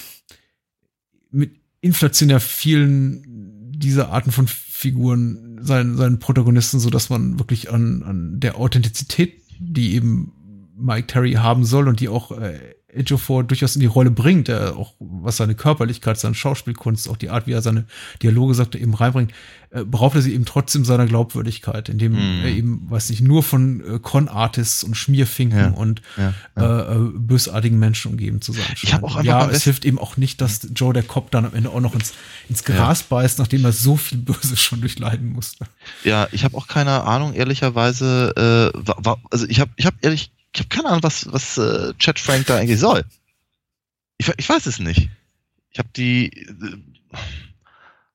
mit inflationär vielen dieser Arten von Figuren, seinen, seinen Protagonisten, so dass man wirklich an, an der Authentizität, die eben Mike Terry haben soll und die auch äh, Ejiofor durchaus in die Rolle bringt, äh, auch was seine Körperlichkeit, seine Schauspielkunst, auch die Art, wie er seine Dialoge, sagt eben reinbringt, äh, beraubt er sie eben trotzdem seiner Glaubwürdigkeit, indem mm. er eben, weiß nicht, nur von äh, Con-Artists und Schmierfinken ja, und ja, ja. Äh, äh, bösartigen Menschen umgeben zu sein. Ich hab auch einfach ja, es hilft eben auch nicht, dass Joe der Cop dann am Ende auch noch ins, ins Gras beißt, nachdem er so viel Böses schon durchleiden musste. Ja, ich habe auch keine Ahnung, ehrlicherweise, äh, also ich habe ich hab ehrlich ich habe keine Ahnung, was, was äh, Chad Frank da eigentlich soll. Ich, ich weiß es nicht. Ich habe die äh,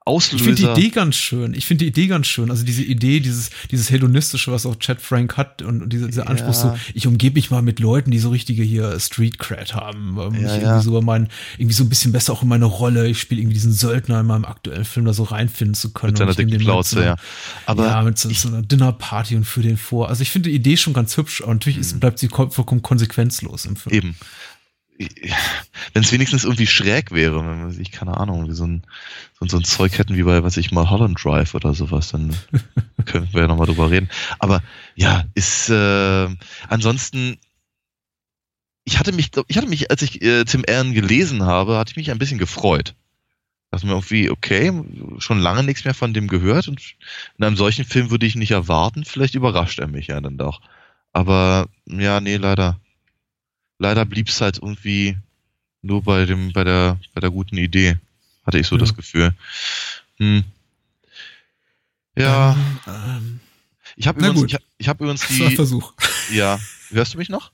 Auslöser. Ich finde die Idee ganz schön. Ich finde die Idee ganz schön. Also diese Idee, dieses, dieses hedonistische, was auch Chad Frank hat und, und dieser, dieser Anspruch ja. so, ich umgebe mich mal mit Leuten, die so richtige hier Street Cred haben. Ähm, ja, ich irgendwie so mein, irgendwie so ein bisschen besser auch in meine Rolle. Ich spiele irgendwie diesen Söldner in meinem aktuellen Film da so reinfinden zu können. Mit seiner dicken Plauze, ja. Aber ja, mit so, so einer Dinnerparty und für den vor. Also ich finde die Idee schon ganz hübsch, aber natürlich ist, mhm. bleibt sie vollkommen konsequenzlos im Film. Eben wenn es wenigstens irgendwie schräg wäre, wenn wir sich, keine Ahnung, wie so ein, so, so ein Zeug hätten wie bei, was ich mal, Holland Drive oder sowas, dann könnten wir ja nochmal drüber reden. Aber ja, ist äh, ansonsten ich hatte mich, ich hatte mich, als ich äh, Tim Allen gelesen habe, hatte ich mich ein bisschen gefreut. Dachte mir irgendwie, okay, schon lange nichts mehr von dem gehört und in einem solchen Film würde ich nicht erwarten. Vielleicht überrascht er mich ja dann doch. Aber ja, nee, leider. Leider blieb es halt irgendwie nur bei dem, bei der, bei der guten Idee. Hatte ich so ja. das Gefühl. Hm. Ja. Ähm, ich habe übrigens, ich, ich hab übrigens die. Das war Versuch. Ja. Hörst du mich noch?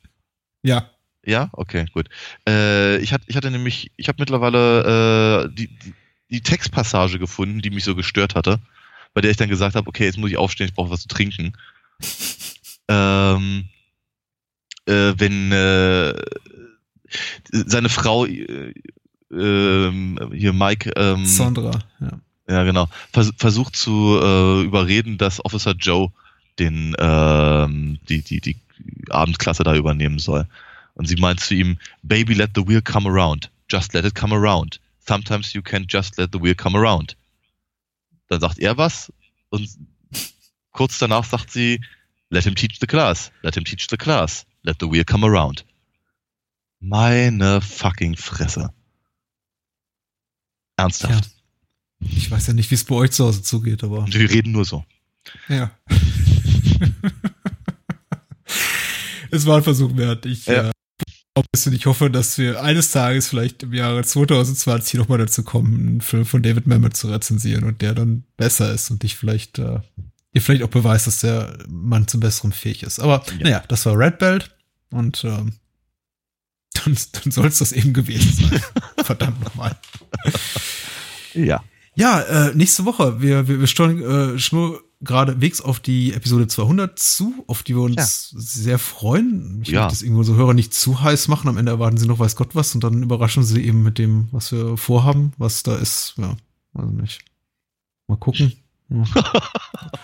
Ja. Ja, okay, gut. Äh, ich, hatte, ich hatte nämlich, ich habe mittlerweile äh, die, die, die Textpassage gefunden, die mich so gestört hatte, bei der ich dann gesagt habe, okay, jetzt muss ich aufstehen, ich brauche was zu trinken. ähm, äh, wenn äh, seine Frau äh, ähm, hier Mike ähm, Sandra, ja. Ja, genau. Vers versucht zu äh, überreden, dass Officer Joe den ähm, die, die, die Abendklasse da übernehmen soll. Und sie meint zu ihm, Baby, let the wheel come around. Just let it come around. Sometimes you can just let the wheel come around. Dann sagt er was und kurz danach sagt sie, let him teach the class. Let him teach the class. Let the wheel come around. Meine fucking Fresse. Ernsthaft. Ja. Ich weiß ja nicht, wie es bei euch zu Hause zugeht, aber. Wir reden nur so. Ja. es war ein Versuch wert. Ich ja. äh, ich hoffe, dass wir eines Tages vielleicht im Jahre 2020 nochmal dazu kommen, einen Film von David Mamet zu rezensieren und der dann besser ist und dich vielleicht, äh, dir vielleicht auch beweist, dass der Mann zum Besseren fähig ist. Aber ja. naja, das war Red Belt und ähm, dann, dann soll es das eben gewesen sein. Verdammt nochmal. Ja. Ja, äh, nächste Woche. Wir, wir, wir steuern äh, schnur geradewegs auf die Episode 200 zu, auf die wir uns ja. sehr freuen. Ich ja. möchte das irgendwo so Hörer nicht zu heiß machen. Am Ende erwarten sie noch weiß Gott was und dann überraschen sie eben mit dem, was wir vorhaben, was da ist. Ja, also nicht. Mal gucken. Ja.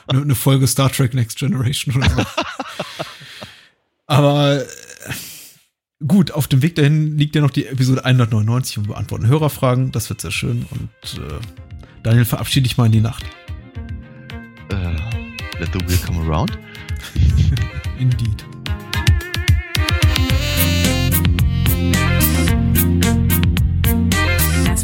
eine, eine Folge Star Trek Next Generation oder so. Aber äh, gut, auf dem Weg dahin liegt ja noch die Episode 199 und wir beantworten Hörerfragen. Das wird sehr schön. Und äh, Daniel, verabschiede dich mal in die Nacht. Uh, let the wheel come around. Indeed.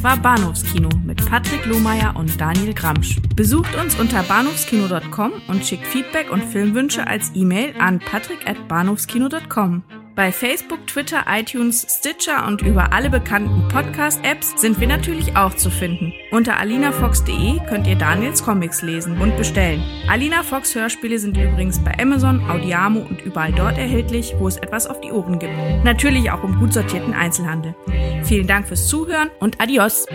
War Bahnhofskino mit Patrick Lohmeier und Daniel Gramsch. Besucht uns unter bahnhofskino.com und schickt Feedback und Filmwünsche als E-Mail an patrick@bahnhofskino.com. Bei Facebook, Twitter, iTunes, Stitcher und über alle bekannten Podcast-Apps sind wir natürlich auch zu finden. Unter alinafox.de könnt ihr Daniels Comics lesen und bestellen. Alina Fox Hörspiele sind übrigens bei Amazon, Audiamo und überall dort erhältlich, wo es etwas auf die Ohren gibt. Natürlich auch im gut sortierten Einzelhandel. Vielen Dank fürs Zuhören und adios.